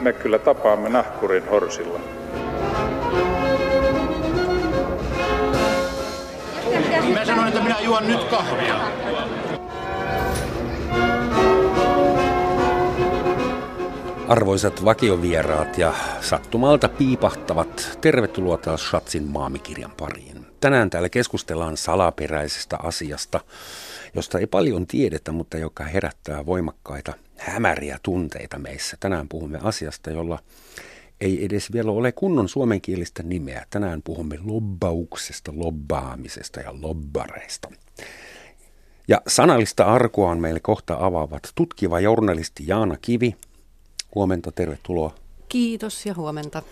me kyllä tapaamme nahkurin horsilla. Mä sanoin, että minä juon nyt kahvia. Arvoisat vakiovieraat ja sattumalta piipahtavat, tervetuloa taas Shatsin maamikirjan pariin. Tänään täällä keskustellaan salaperäisestä asiasta, josta ei paljon tiedetä, mutta joka herättää voimakkaita hämäriä tunteita meissä. Tänään puhumme asiasta, jolla ei edes vielä ole kunnon suomenkielistä nimeä. Tänään puhumme lobbauksesta, lobbaamisesta ja lobbareista. Ja sanallista arkua on meille kohta avaavat tutkiva journalisti Jaana Kivi. Huomenta, tervetuloa. Kiitos ja huomenta.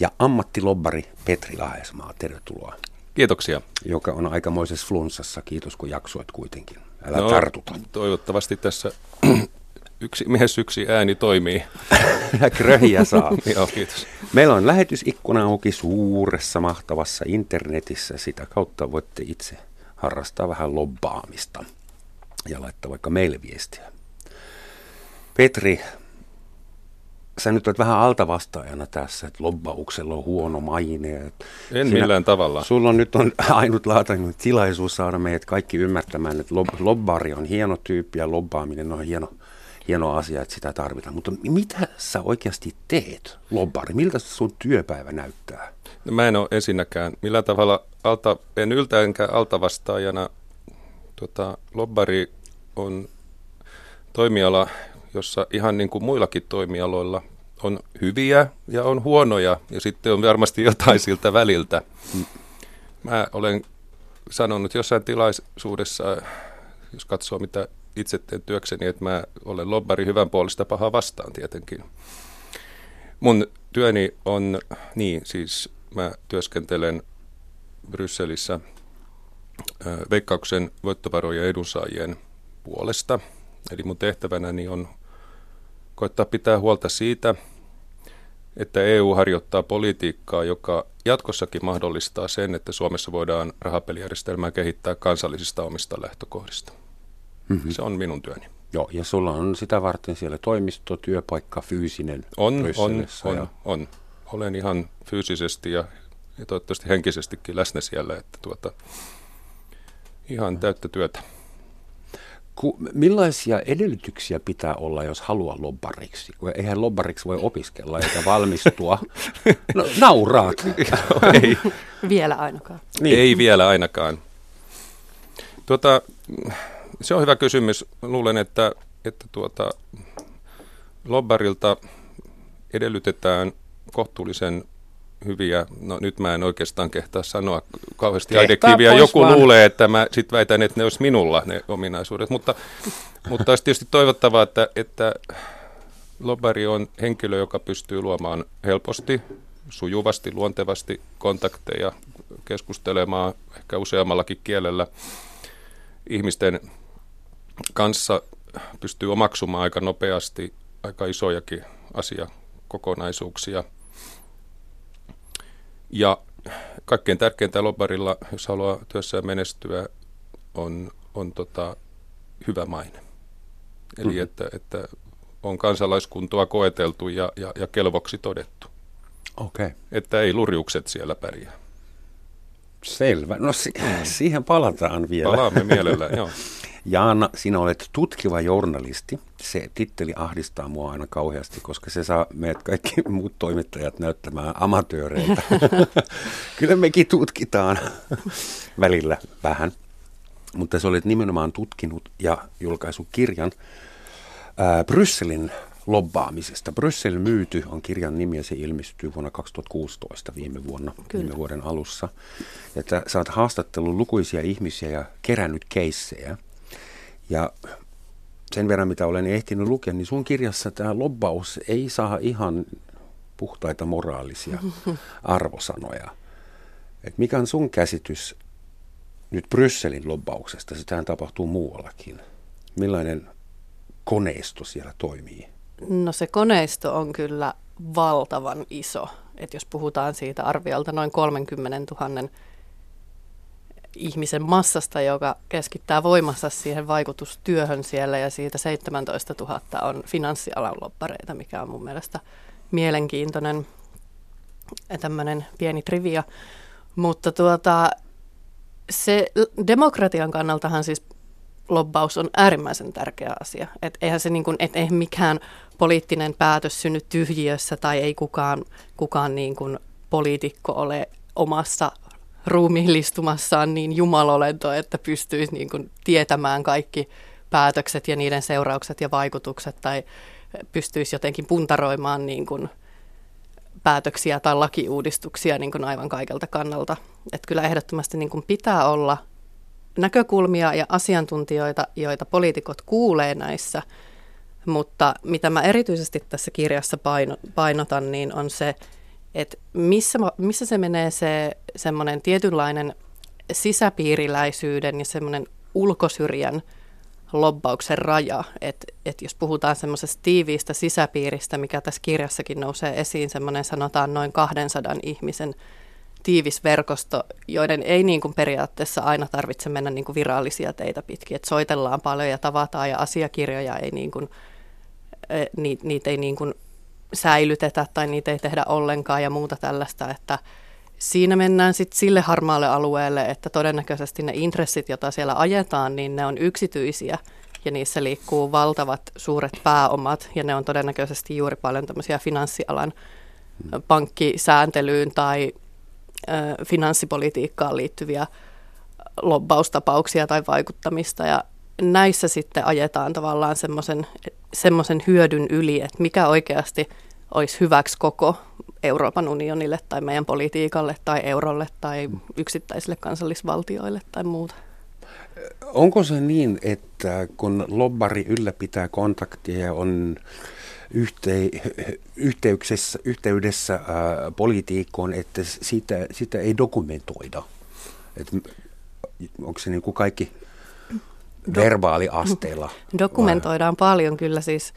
Ja ammattilobbari Petri Laesmaa, tervetuloa. Kiitoksia. Joka on aikamoisessa flunssassa. Kiitos kun jaksoit kuitenkin. Älä no, tartuta. Toivottavasti tässä yksi mies yksi ääni toimii. Kröhiä saa. Joo, kiitos. Meillä on lähetysikkuna auki suuressa mahtavassa internetissä. Sitä kautta voitte itse harrastaa vähän lobbaamista ja laittaa vaikka meille viestiä. Petri, sä nyt olet vähän altavastaajana tässä, että lobbauksella on huono maine. En sinä, millään tavalla. Sulla on nyt on ainutlaatuinen tilaisuus saada meidät kaikki ymmärtämään, että lob, lobbari on hieno tyyppi ja lobbaaminen on hieno, hieno asia, että sitä tarvitaan. Mutta mitä sä oikeasti teet, lobbari? Miltä sun työpäivä näyttää? No mä en ole ensinnäkään millään tavalla, alta, en yltä enkä altavastaajana. Tota, lobbari on toimiala, jossa ihan niin kuin muillakin toimialoilla on hyviä ja on huonoja ja sitten on varmasti jotain siltä väliltä. Mä olen sanonut jossain tilaisuudessa, jos katsoo mitä itse teen työkseni, että mä olen lobbari hyvän puolesta pahaa vastaan tietenkin. Mun työni on, niin siis mä työskentelen Brysselissä veikkauksen voittovarojen edunsaajien puolesta. Eli mun tehtävänäni on koittaa pitää huolta siitä, että EU harjoittaa politiikkaa, joka jatkossakin mahdollistaa sen, että Suomessa voidaan rahapelijärjestelmää kehittää kansallisista omista lähtökohdista. Mm-hmm. Se on minun työni. Joo, ja sulla on sitä varten siellä toimisto, työpaikka, fyysinen On, on, on, ja... on. Olen ihan fyysisesti ja, ja toivottavasti henkisestikin läsnä siellä, että tuota, ihan täyttä työtä. Ku, millaisia edellytyksiä pitää olla, jos haluaa lobbariksi? Eihän lobbariksi voi opiskella eikä valmistua. No, nauraat. ei. Vielä ainakaan. Niin. Ei vielä ainakaan. Tuota, se on hyvä kysymys. Luulen, että, että tuota, lobbarilta edellytetään kohtuullisen hyviä, no nyt mä en oikeastaan kehtaa sanoa kauheasti adjektiivia. Joku vaan. luulee, että mä sitten väitän, että ne olisi minulla ne ominaisuudet, mutta, mutta olisi tietysti toivottavaa, että, että lobbari on henkilö, joka pystyy luomaan helposti, sujuvasti, luontevasti kontakteja, keskustelemaan ehkä useammallakin kielellä ihmisten kanssa, pystyy omaksumaan aika nopeasti aika isojakin asiakokonaisuuksia – ja kaikkein tärkeintä lobbarilla, jos haluaa työssään menestyä, on, on tota, hyvä maine. Eli mm-hmm. että, että on kansalaiskuntoa koeteltu ja, ja, ja kelvoksi todettu. Okay. Että ei lurjukset siellä pärjää. Selvä. No si- siihen palataan vielä. Palaamme mielellään, joo. Jaana, sinä olet tutkiva journalisti. Se titteli ahdistaa mua aina kauheasti, koska se saa meidät kaikki muut toimittajat näyttämään amatööreitä. Kyllä mekin tutkitaan välillä vähän. Mutta sä olet nimenomaan tutkinut ja julkaissut kirjan ää, Brysselin lobbaamisesta. Bryssel myyty on kirjan nimi ja se ilmestyy vuonna 2016 viime vuonna, Kyllä. viime vuoden alussa. Että sä oot haastattellut lukuisia ihmisiä ja kerännyt keissejä. Ja sen verran, mitä olen ehtinyt lukea, niin sun kirjassa tämä lobbaus ei saa ihan puhtaita moraalisia arvosanoja. Et mikä on sun käsitys nyt Brysselin lobbauksesta? Sitähän tapahtuu muuallakin. Millainen koneisto siellä toimii? No se koneisto on kyllä valtavan iso. että jos puhutaan siitä arviolta noin 30 000 ihmisen massasta, joka keskittää voimassa siihen vaikutustyöhön siellä ja siitä 17 000 on finanssialan loppareita, mikä on mun mielestä mielenkiintoinen tämmöinen pieni trivia. Mutta tuota, se demokratian kannaltahan siis lobbaus on äärimmäisen tärkeä asia. Et eihän se niin kuin, et eihän mikään poliittinen päätös synny tyhjiössä tai ei kukaan, kukaan niin kuin poliitikko ole omassa ruumiillistumassaan niin jumalolento, että pystyisi niin kuin tietämään kaikki päätökset ja niiden seuraukset ja vaikutukset tai pystyisi jotenkin puntaroimaan niin kuin päätöksiä tai lakiuudistuksia niin kuin aivan kaikelta kannalta. Että kyllä ehdottomasti niin kuin pitää olla näkökulmia ja asiantuntijoita, joita poliitikot kuulee näissä, mutta mitä mä erityisesti tässä kirjassa paino, painotan, niin on se, että missä, missä se menee se semmoinen tietynlainen sisäpiiriläisyyden ja semmoinen ulkosyrjän lobbauksen raja. Että et jos puhutaan semmoisesta tiiviistä sisäpiiristä, mikä tässä kirjassakin nousee esiin, semmoinen sanotaan noin 200 ihmisen tiivis verkosto, joiden ei niin kuin periaatteessa aina tarvitse mennä niin kuin virallisia teitä pitkin. Että soitellaan paljon ja tavataan ja asiakirjoja ei niin kuin, niitä, niitä ei niin kuin säilytetä tai niitä ei tehdä ollenkaan ja muuta tällaista, että siinä mennään sitten sille harmaalle alueelle, että todennäköisesti ne intressit, joita siellä ajetaan, niin ne on yksityisiä ja niissä liikkuu valtavat suuret pääomat ja ne on todennäköisesti juuri paljon tämmöisiä finanssialan pankkisääntelyyn tai ö, finanssipolitiikkaan liittyviä lobbaustapauksia tai vaikuttamista. Ja näissä sitten ajetaan tavallaan semmoisen hyödyn yli, että mikä oikeasti olisi hyväksi koko Euroopan unionille tai meidän politiikalle tai eurolle tai yksittäisille kansallisvaltioille tai muuta. Onko se niin, että kun lobbari ylläpitää kontaktia ja on yhte- yhteyksessä, yhteydessä ää, politiikkoon, että sitä, sitä ei dokumentoida? Et onko se niin kuin kaikki verbaaliasteella? Dokumentoidaan vai? paljon kyllä siis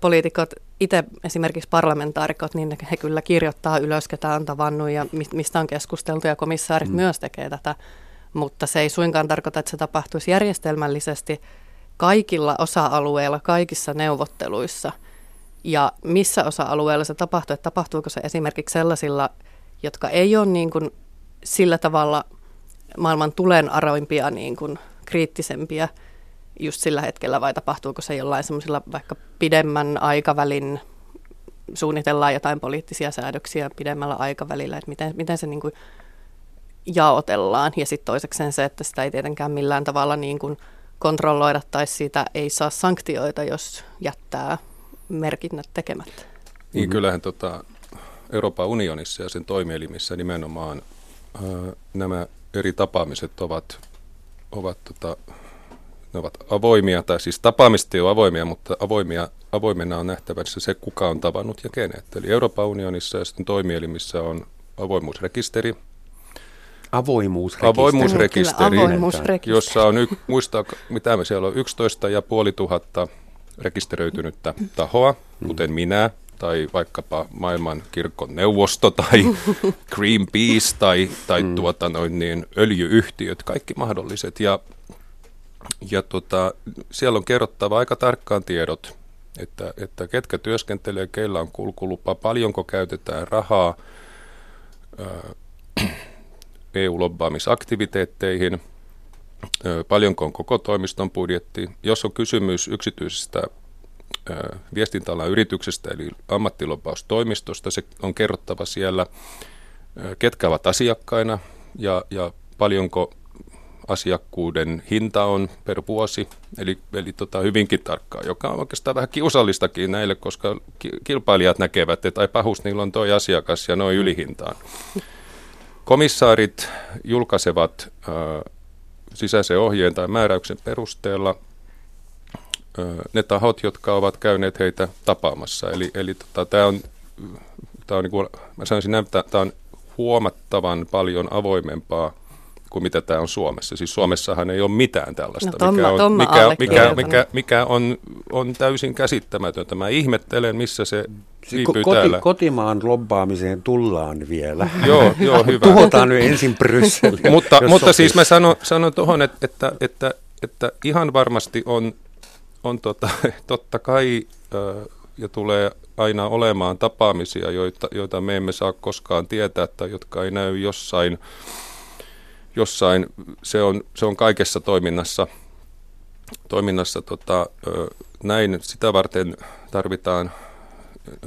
poliitikot, itse esimerkiksi parlamentaarikot, niin he kyllä kirjoittaa ylös, ketä on tavannut ja mistä on keskusteltu ja komissaarit mm. myös tekee tätä, mutta se ei suinkaan tarkoita, että se tapahtuisi järjestelmällisesti kaikilla osa-alueilla, kaikissa neuvotteluissa. Ja missä osa-alueella se tapahtuu, että tapahtuuko se esimerkiksi sellaisilla, jotka ei ole niin kuin sillä tavalla maailman tulen aroimpia niin kuin kriittisempiä just sillä hetkellä vai tapahtuuko se jollain semmoisilla vaikka pidemmän aikavälin, suunnitellaan jotain poliittisia säädöksiä pidemmällä aikavälillä, että miten, miten se niin kuin jaotellaan. Ja sitten toisekseen se, että sitä ei tietenkään millään tavalla niin kuin kontrolloida tai siitä ei saa sanktioita, jos jättää merkinnät tekemättä. Niin kyllähän tota, Euroopan unionissa ja sen toimielimissä nimenomaan ää, nämä eri tapaamiset ovat ovat tota, ne ovat avoimia, tai siis tapaamiset ei ole avoimia, mutta avoimia, avoimena on nähtävässä se, kuka on tavannut ja kenet. Eli Euroopan unionissa ja sitten toimielimissä on avoimuusrekisteri. Avoimuusrekisteri. Avoimuusrekisteri, avoimuusrekisteri. jossa on, y- muistaa, mitä me siellä on, 11 ja puoli tuhatta rekisteröitynyttä tahoa, kuten minä, tai vaikkapa maailman kirkon neuvosto tai Greenpeace tai, tai mm. tuota, noin niin, öljyyhtiöt, kaikki mahdolliset. Ja, ja tota, siellä on kerrottava aika tarkkaan tiedot, että, että ketkä työskentelee, keillä on kulkulupa, paljonko käytetään rahaa EU-lobbaamisaktiviteetteihin, paljonko on koko toimiston budjetti. Jos on kysymys yksityisestä viestintäalan yrityksestä eli ammattiloppaustoimistosta. Se on kerrottava siellä, ketkä ovat asiakkaina ja, ja paljonko asiakkuuden hinta on per vuosi, eli, eli tota hyvinkin tarkkaa, joka on oikeastaan vähän kiusallistakin näille, koska kilpailijat näkevät, että ai pahus, niillä on toi asiakas ja noin ylihintaan. Komissaarit julkaisevat äh, sisäisen ohjeen tai määräyksen perusteella ne tahot, jotka ovat käyneet heitä tapaamassa. Eli, eli tota, tämä on, tää on niin kuin, mä sanoisin näin, että tämä on huomattavan paljon avoimempaa kuin mitä tämä on Suomessa. Siis Suomessahan ei ole mitään tällaista, no, tomma, mikä, on, mikä, mikä, mikä, mikä on, on täysin käsittämätöntä. Mä ihmettelen, missä se viipyy Koti, täällä. Kotimaan lobbaamiseen tullaan vielä. joo, joo, hyvä. Tuhotaan nyt ensin Brysseliä. mutta mutta siis mä sanon, sanon tuohon, että, että, että, että ihan varmasti on on tota, totta kai ö, ja tulee aina olemaan tapaamisia, joita, joita me emme saa koskaan tietää tai jotka ei näy jossain, jossain se, on, se on kaikessa toiminnassa, toiminnassa tota, näin. Sitä varten tarvitaan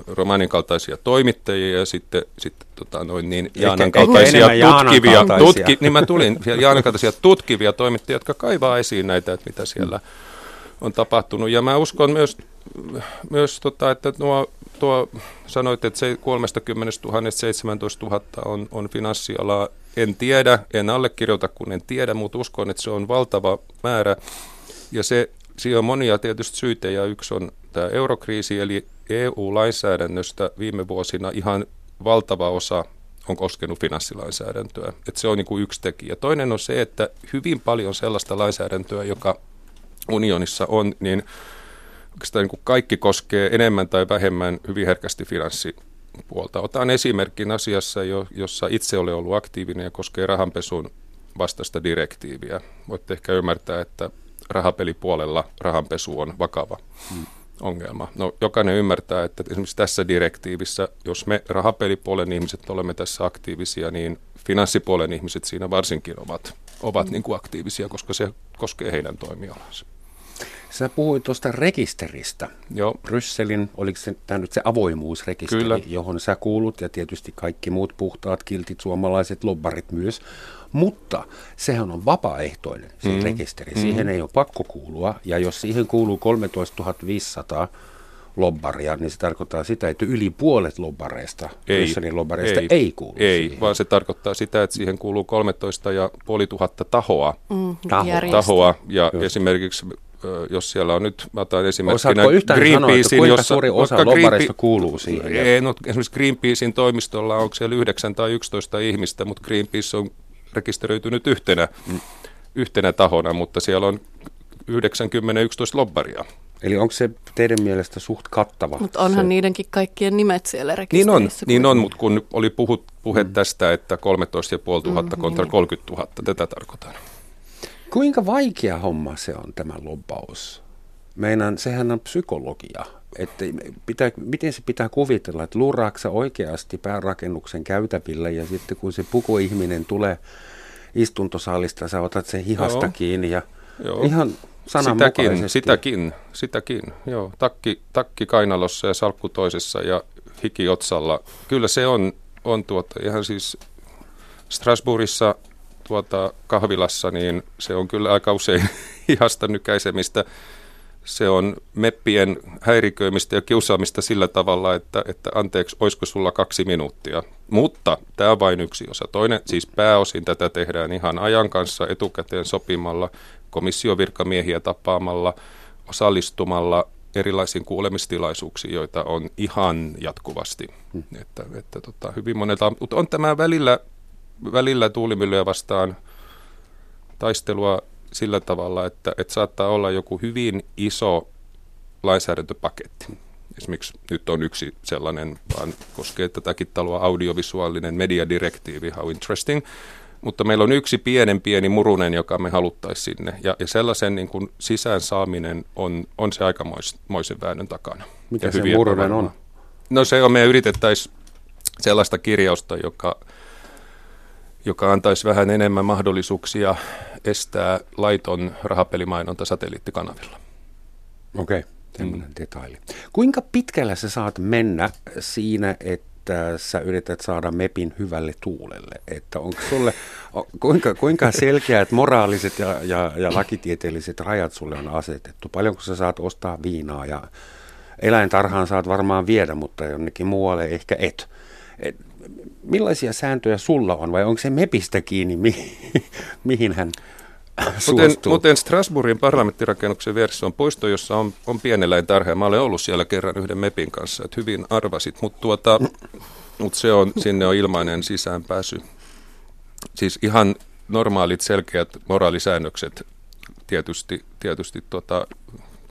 romanin kaltaisia toimittajia ja sitten, sitten tota, noin niin Jaanan kaltaisia tutkivia, tutki, niin mä tulin, Jaanan kaltaisia tutkivia toimittajia, jotka kaivaa esiin näitä, että mitä siellä on tapahtunut. Ja mä uskon myös, myös tota, että nuo, tuo sanoit, että se 30 000 17 000 on, on finanssialaa. En tiedä, en allekirjoita, kun en tiedä, mutta uskon, että se on valtava määrä. Ja se, siihen on monia tietysti syitä, ja yksi on tämä eurokriisi, eli EU-lainsäädännöstä viime vuosina ihan valtava osa on koskenut finanssilainsäädäntöä. Et se on niin kuin yksi tekijä. Toinen on se, että hyvin paljon sellaista lainsäädäntöä, joka unionissa on, niin oikeastaan niin kuin kaikki koskee enemmän tai vähemmän hyvin herkästi finanssipuolta. Otan esimerkin asiassa, jo, jossa itse olen ollut aktiivinen ja koskee rahanpesun vastaista direktiiviä. Voitte ehkä ymmärtää, että rahapelipuolella rahanpesu on vakava hmm ongelma. No, jokainen ymmärtää, että esimerkiksi tässä direktiivissä, jos me rahapelipuolen ihmiset olemme tässä aktiivisia, niin finanssipuolen ihmiset siinä varsinkin ovat, ovat mm. niin kuin aktiivisia, koska se koskee heidän toimialansa. Sä puhuit tuosta rekisteristä. Joo. Brysselin, oliko se tämä nyt se avoimuusrekisteri, Kyllä. johon sä kuulut ja tietysti kaikki muut puhtaat, kiltit, suomalaiset lobbarit myös. Mutta sehän on vapaaehtoinen se mm. rekisteri. Mm. Siihen ei ole pakko kuulua. Ja jos siihen kuuluu 13 500 lobbaria, niin se tarkoittaa sitä, että yli puolet lobbareista, ei, Brysselin lobbareista ei, ei kuulu Ei, siihen. vaan se tarkoittaa sitä, että siihen kuuluu 13 ja puoli tuhatta tahoa. Mm, Taho. tahoa ja Just. esimerkiksi jos siellä on nyt, mä otan esimerkkinä Greenpeacein, sanoa, jossa suuri osa Greenpe- kuuluu siihen? Ei, no, esimerkiksi Greenpeacein toimistolla onko siellä 9 tai 11 ihmistä, mutta Greenpeace on rekisteröitynyt yhtenä, mm. yhtenä tahona, mutta siellä on 90 11 lobbaria. Eli onko se teidän mielestä suht kattava? Mutta onhan se... niidenkin kaikkien nimet siellä rekisterissä. Niin on, niin on mutta kun oli puhut, puhe mm. tästä, että 13 500 mm, kontra niin. 30 000, tätä tarkoitan. Kuinka vaikea homma se on tämä lobbaus? Meinaan, sehän on psykologia. Että pitää, miten se pitää kuvitella, että luuraaksa oikeasti päärakennuksen käytävillä ja sitten kun se pukuihminen tulee istuntosalista, sä otat sen hihasta Joo. kiinni ja Joo. ihan sitäkin, sitäkin, sitäkin, joo. Takki, takki kainalossa ja salkku toisessa ja hiki otsalla. Kyllä se on, on tuota, ihan siis Strasbourgissa tuota, kahvilassa, niin se on kyllä aika usein hihasta nykäisemistä. Se on meppien häiriköimistä ja kiusaamista sillä tavalla, että, että anteeksi, olisiko sulla kaksi minuuttia. Mutta tämä on vain yksi osa. Toinen, siis pääosin tätä tehdään ihan ajan kanssa etukäteen sopimalla, komissiovirkamiehiä tapaamalla, osallistumalla erilaisiin kuulemistilaisuuksiin, joita on ihan jatkuvasti. Hmm. Että, että tota, hyvin monelta, mutta on tämä välillä välillä tuulimyllyä vastaan taistelua sillä tavalla, että, että saattaa olla joku hyvin iso lainsäädäntöpaketti. Esimerkiksi nyt on yksi sellainen, vaan koskee tätäkin taloa audiovisuaalinen mediadirektiivi, how interesting. Mutta meillä on yksi pienen pieni murunen, joka me haluttaisiin sinne. Ja, ja sellaisen niin kuin sisään saaminen on, on se aikamoisen väännön takana. Mikä se murunen on? No se on, me yritettäisiin sellaista kirjausta, joka joka antaisi vähän enemmän mahdollisuuksia estää laiton rahapelimainonta satelliittikanavilla. Okei, okay, tämmöinen mm. detaili. Kuinka pitkällä sä saat mennä siinä, että sä yrität saada MEPin hyvälle tuulelle? Että onko sulle, kuinka, kuinka selkeät moraaliset ja, ja, ja lakitieteelliset rajat sulle on asetettu? Paljonko sä saat ostaa viinaa ja eläintarhaan saat varmaan viedä, mutta jonnekin muualle ehkä et. et millaisia sääntöjä sulla on vai onko se MEPistä kiinni, mi- mihin hän Muuten, muuten Strasbourgin parlamenttirakennuksen vieressä on puisto, jossa on, on pieneläintarha. Mä olen ollut siellä kerran yhden MEPin kanssa, että hyvin arvasit, mutta tuota, mut se on, sinne on ilmainen sisäänpääsy. Siis ihan normaalit selkeät moraalisäännökset tietysti, tietysti tuota,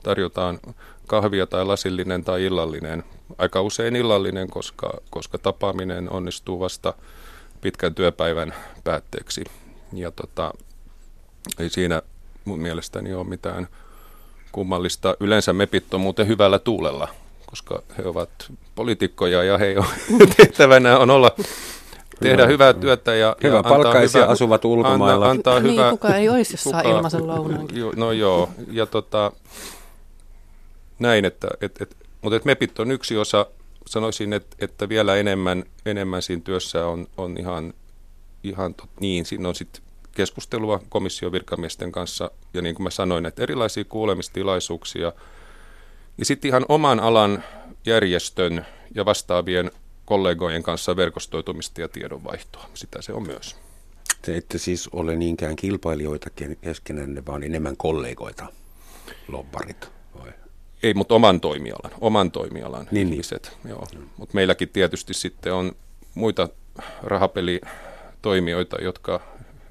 tarjotaan kahvia tai lasillinen tai illallinen. Aika usein illallinen, koska, koska tapaaminen onnistuu vasta pitkän työpäivän päätteeksi. Ja tota, ei siinä mun mielestäni ole mitään kummallista. Yleensä mepit on muuten hyvällä tuulella, koska he ovat poliitikkoja ja he on, tehtävänä on olla tehdä hyvä. hyvää työtä ja, hyvä ja palkkaisia hyvä, asuvat ulkomailla. Antaa, antaa niin, hyvä, kuka ei olisi, saa ilmaisen lounaan. No joo, ja tota, näin, että et, et, mutta et MEPit on yksi osa, sanoisin, että, että vielä enemmän, enemmän siinä työssä on, on ihan, ihan tot, niin, siinä on sitten keskustelua komission virkamiesten kanssa ja niin kuin mä sanoin, että erilaisia kuulemistilaisuuksia ja sitten ihan oman alan järjestön ja vastaavien kollegojen kanssa verkostoitumista ja tiedonvaihtoa. Sitä se on myös. Te ette siis ole niinkään kilpailijoita keskenänne, vaan enemmän kollegoita, lobbarit. Vai? Ei, mutta oman toimialan, oman toimialan niin, niin. ihmiset. Niin. Joo. Mm. Mutta meilläkin tietysti sitten on muita rahapelitoimijoita, jotka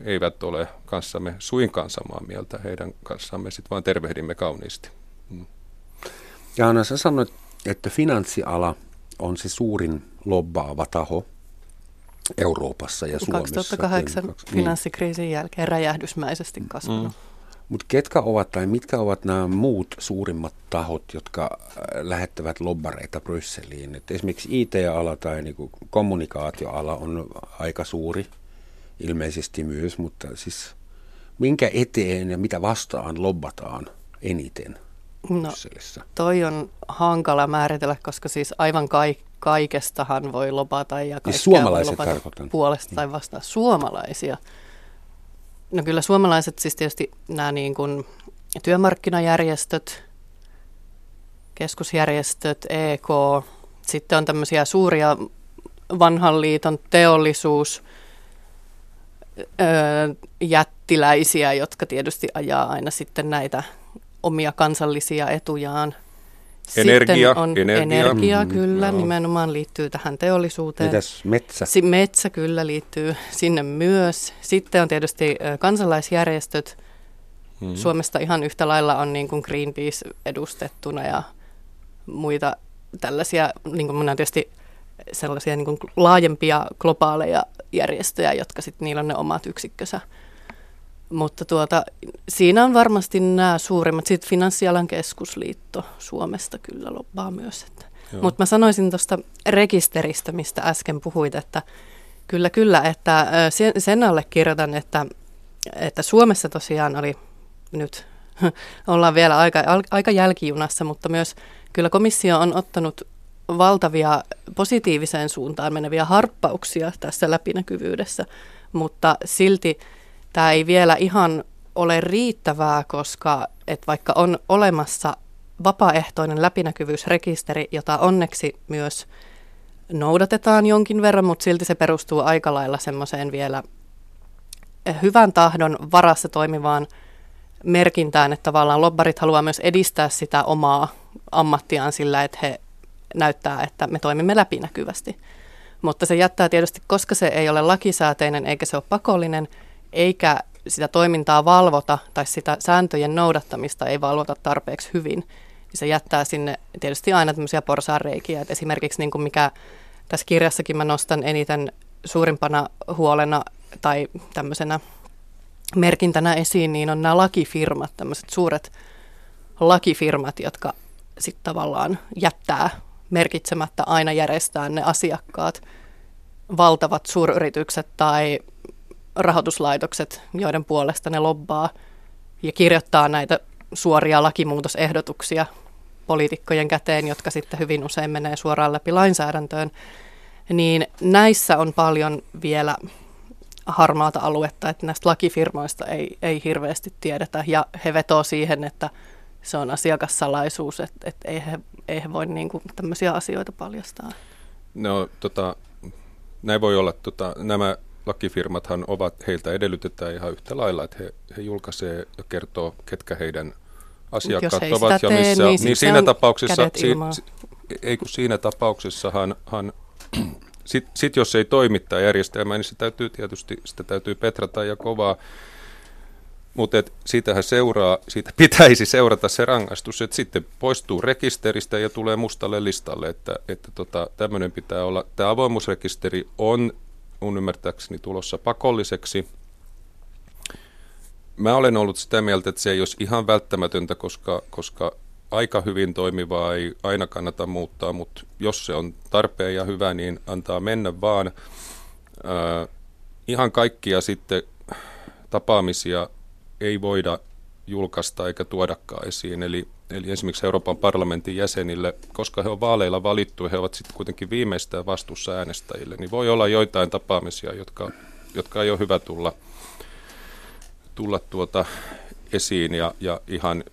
eivät ole kanssamme suinkaan samaa mieltä. Heidän kanssamme sitten vaan tervehdimme kauniisti. Mm. Ja Anna, sä sanoit, että finanssiala on se suurin lobbaava taho Euroopassa ja Suomessa. 2008 niin. finanssikriisin jälkeen räjähdysmäisesti kasvanut. Mm. Mutta ketkä ovat tai mitkä ovat nämä muut suurimmat tahot, jotka äh, lähettävät lobbareita Brysseliin? Et esimerkiksi IT-ala tai niinku kommunikaatioala on aika suuri ilmeisesti myös, mutta siis minkä eteen ja mitä vastaan lobbataan eniten no, Brysselissä? Toi on hankala määritellä, koska siis aivan kaikki kaikestahan voi lobata ja siis suomalaiset voi lobata puolesta tai vastaan suomalaisia. No kyllä suomalaiset, siis tietysti nämä niin kuin työmarkkinajärjestöt, keskusjärjestöt, EK, sitten on tämmöisiä suuria vanhan liiton teollisuus, öö, jättiläisiä, jotka tietysti ajaa aina sitten näitä omia kansallisia etujaan. Energia, Sitten on energia, energia mm, kyllä, no. nimenomaan liittyy tähän teollisuuteen. Mitäs metsä? Si- metsä kyllä liittyy sinne myös. Sitten on tietysti kansalaisjärjestöt. Mm. Suomesta ihan yhtä lailla on niin kuin Greenpeace edustettuna ja muita tällaisia, niin kuin on tietysti sellaisia niin kuin laajempia globaaleja järjestöjä, jotka sitten niillä on ne omat yksikkönsä. Mutta tuota, siinä on varmasti nämä suurimmat. Sitten Finanssialan keskusliitto Suomesta kyllä lobbaa myös. Mutta mä sanoisin tuosta rekisteristä, mistä äsken puhuit, että kyllä, kyllä, että sen, sen alle kirjoitan, että, että Suomessa tosiaan oli nyt, ollaan vielä aika, aika jälkijunassa, mutta myös kyllä komissio on ottanut valtavia positiiviseen suuntaan meneviä harppauksia tässä läpinäkyvyydessä, mutta silti tämä ei vielä ihan ole riittävää, koska et vaikka on olemassa vapaaehtoinen läpinäkyvyysrekisteri, jota onneksi myös noudatetaan jonkin verran, mutta silti se perustuu aika lailla semmoiseen vielä hyvän tahdon varassa toimivaan merkintään, että tavallaan lobbarit haluaa myös edistää sitä omaa ammattiaan sillä, että he näyttää, että me toimimme läpinäkyvästi. Mutta se jättää tietysti, koska se ei ole lakisääteinen eikä se ole pakollinen, eikä sitä toimintaa valvota tai sitä sääntöjen noudattamista ei valvota tarpeeksi hyvin, niin se jättää sinne tietysti aina tämmöisiä porsaanreikiä. Et esimerkiksi niin kuin mikä tässä kirjassakin mä nostan eniten suurimpana huolena tai tämmöisenä merkintänä esiin, niin on nämä lakifirmat, tämmöiset suuret lakifirmat, jotka sitten tavallaan jättää merkitsemättä aina järjestää ne asiakkaat, valtavat suuryritykset tai rahoituslaitokset, joiden puolesta ne lobbaa ja kirjoittaa näitä suoria lakimuutosehdotuksia poliitikkojen käteen, jotka sitten hyvin usein menee suoraan läpi lainsäädäntöön, niin näissä on paljon vielä harmaata aluetta, että näistä lakifirmoista ei, ei hirveästi tiedetä ja he vetoo siihen, että se on asiakassalaisuus, että, että ei, he, ei he voi niin kuin tämmöisiä asioita paljastaa. No tota, näin voi olla. Tota, nämä lakifirmathan ovat, heiltä edellytetään ihan yhtä lailla, että he, he julkaisee ja kertoo, ketkä heidän asiakkaat ovat ja missä. Niin, niin siinä tapauksessa, si, si, ei kun siinä tapauksessahan hän, sit, sit jos ei toimittaa järjestelmää, niin se täytyy tietysti, sitä täytyy petrata ja kovaa. Mutta siitähän seuraa, siitä pitäisi seurata se rangaistus, että sitten poistuu rekisteristä ja tulee mustalle listalle, että, että tota, tämmöinen pitää olla. Tämä avoimuusrekisteri on mun ymmärtääkseni tulossa pakolliseksi. Mä olen ollut sitä mieltä, että se ei olisi ihan välttämätöntä, koska, koska aika hyvin toimivaa ei aina kannata muuttaa, mutta jos se on tarpeen ja hyvä, niin antaa mennä vaan. Ää, ihan kaikkia sitten tapaamisia ei voida julkaista eikä tuodakaan esiin. Eli, eli esimerkiksi Euroopan parlamentin jäsenille, koska he on vaaleilla valittu ja he ovat sitten kuitenkin viimeistään vastuussa äänestäjille, niin voi olla joitain tapaamisia, jotka, jotka ei ole hyvä tulla, tulla tuota esiin ja, ja ihan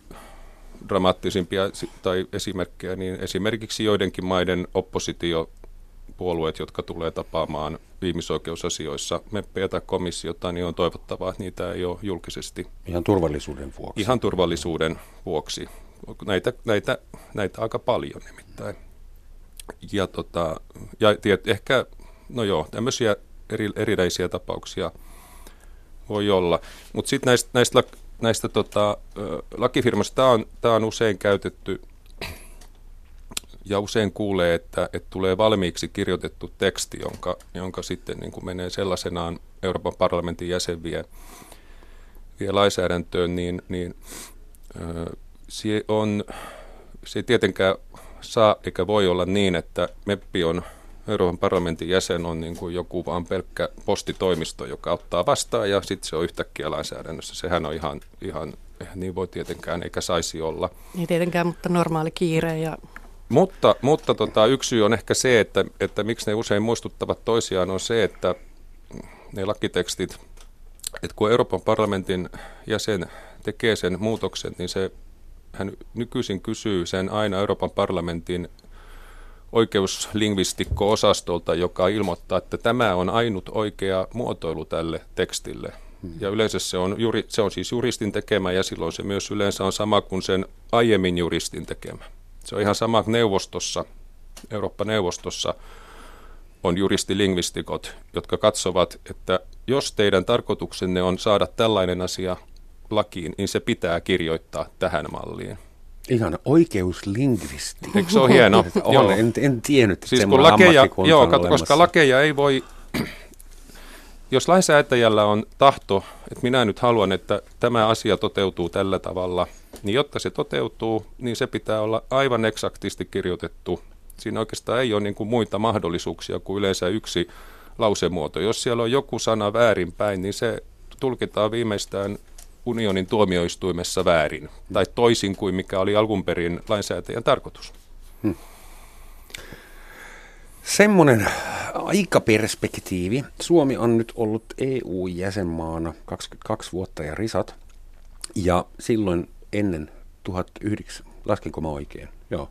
dramaattisimpia tai esimerkkejä, niin esimerkiksi joidenkin maiden oppositiopuolueet, jotka tulee tapaamaan ihmisoikeusasioissa meppejä tai komissiota, niin on toivottavaa, että niitä ei ole julkisesti. Ihan turvallisuuden vuoksi. Ihan turvallisuuden vuoksi. Näitä, näitä, näitä aika paljon nimittäin. Ja, tota, ja tiet, ehkä, no joo, tämmöisiä eri, erinäisiä tapauksia voi olla. Mutta sitten näistä, näistä, näistä tota, lakifirmasta, tämä on, tää on usein käytetty ja usein kuulee, että, että tulee valmiiksi kirjoitettu teksti, jonka, jonka sitten niin kuin menee sellaisenaan Euroopan parlamentin jäsen vie, vie lainsäädäntöön, niin, niin se, on, se ei tietenkään saa eikä voi olla niin, että MEPPI on Euroopan parlamentin jäsen on niin kuin joku vaan pelkkä postitoimisto, joka ottaa vastaan ja sitten se on yhtäkkiä lainsäädännössä. Sehän on ihan, ihan niin voi tietenkään eikä saisi olla. Ei tietenkään, mutta normaali kiire ja mutta, mutta tota, yksi syy on ehkä se, että, että miksi ne usein muistuttavat toisiaan, on se, että ne lakitekstit, että kun Euroopan parlamentin jäsen tekee sen muutoksen, niin se, hän nykyisin kysyy sen aina Euroopan parlamentin oikeuslingvistikko-osastolta, joka ilmoittaa, että tämä on ainut oikea muotoilu tälle tekstille. Ja yleensä se on, juri, se on siis juristin tekemä ja silloin se myös yleensä on sama kuin sen aiemmin juristin tekemä. Se on ihan sama neuvostossa, Eurooppa-neuvostossa on juristilingvistikot, jotka katsovat, että jos teidän tarkoituksenne on saada tällainen asia lakiin, niin se pitää kirjoittaa tähän malliin. Ihan oikeuslingvisti. Eikö se ole hieno? on, joo. En, en tiennyt, että siis kun lakeja, joo, on koska lakeja ei voi, jos lainsäätäjällä on tahto, että minä nyt haluan, että tämä asia toteutuu tällä tavalla – niin jotta se toteutuu, niin se pitää olla aivan eksaktisti kirjoitettu. Siinä oikeastaan ei ole niin kuin muita mahdollisuuksia kuin yleensä yksi lausemuoto. Jos siellä on joku sana väärinpäin, niin se tulkitaan viimeistään unionin tuomioistuimessa väärin, tai toisin kuin mikä oli alun perin lainsäätäjän tarkoitus. Hmm. Semmoinen aikaperspektiivi. Suomi on nyt ollut EU-jäsenmaana 22 vuotta ja risat. Ja silloin ennen 1009, laskinko mä oikein? Joo.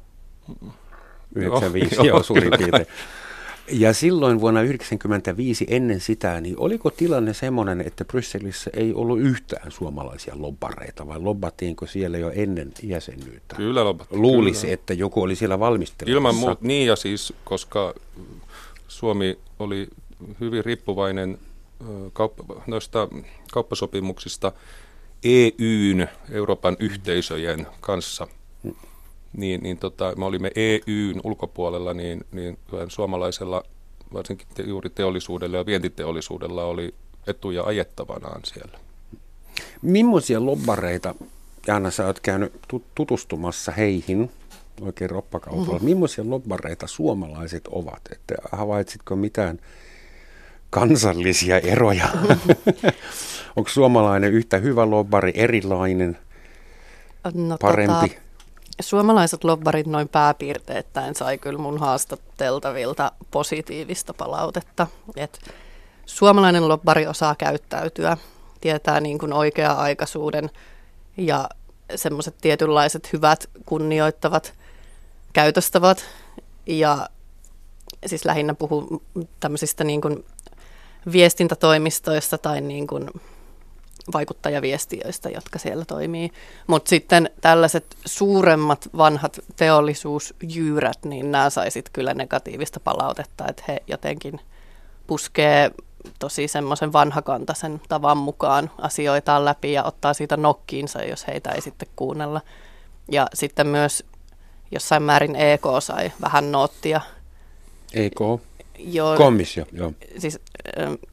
95, joo, joo suurin piirtein. Ja silloin vuonna 1995 ennen sitä, niin oliko tilanne semmoinen, että Brysselissä ei ollut yhtään suomalaisia lobbareita, vai lobbattiinko siellä jo ennen jäsenyyttä? Kyllä lobbattiin. Luulisi, kyllä. että joku oli siellä valmistelussa. Ilman muuta, niin ja siis, koska Suomi oli hyvin riippuvainen kauppa, noista kauppasopimuksista, EUn, Euroopan yhteisöjen kanssa, niin, niin tota, me olimme EUn ulkopuolella, niin, niin suomalaisella, varsinkin te, juuri teollisuudella ja vientiteollisuudella oli etuja ajettavanaan siellä. Millaisia lobbareita, Jaana, sä oot käynyt tutustumassa heihin oikein roppakaupalla. Mm-hmm. Millaisia lobbareita suomalaiset ovat? Että havaitsitko mitään kansallisia eroja? Onko suomalainen yhtä hyvä lobbari, erilainen, no, parempi? Tota, suomalaiset lobbarit noin pääpiirteittäin sai kyllä mun haastateltavilta positiivista palautetta. Et suomalainen lobbari osaa käyttäytyä, tietää niin kuin oikea-aikaisuuden ja semmoiset tietynlaiset hyvät, kunnioittavat käytöstavat. Ja siis lähinnä puhun tämmöisistä niin kuin viestintätoimistoista tai niin kuin vaikuttajaviestiöistä, jotka siellä toimii. Mutta sitten tällaiset suuremmat vanhat teollisuusjyyrät, niin nämä saisit kyllä negatiivista palautetta, että he jotenkin puskee tosi semmoisen vanhakantaisen tavan mukaan asioitaan läpi ja ottaa siitä nokkiinsa, jos heitä ei sitten kuunnella. Ja sitten myös jossain määrin EK sai vähän noottia. EK? Joo, komissio, joo. Siis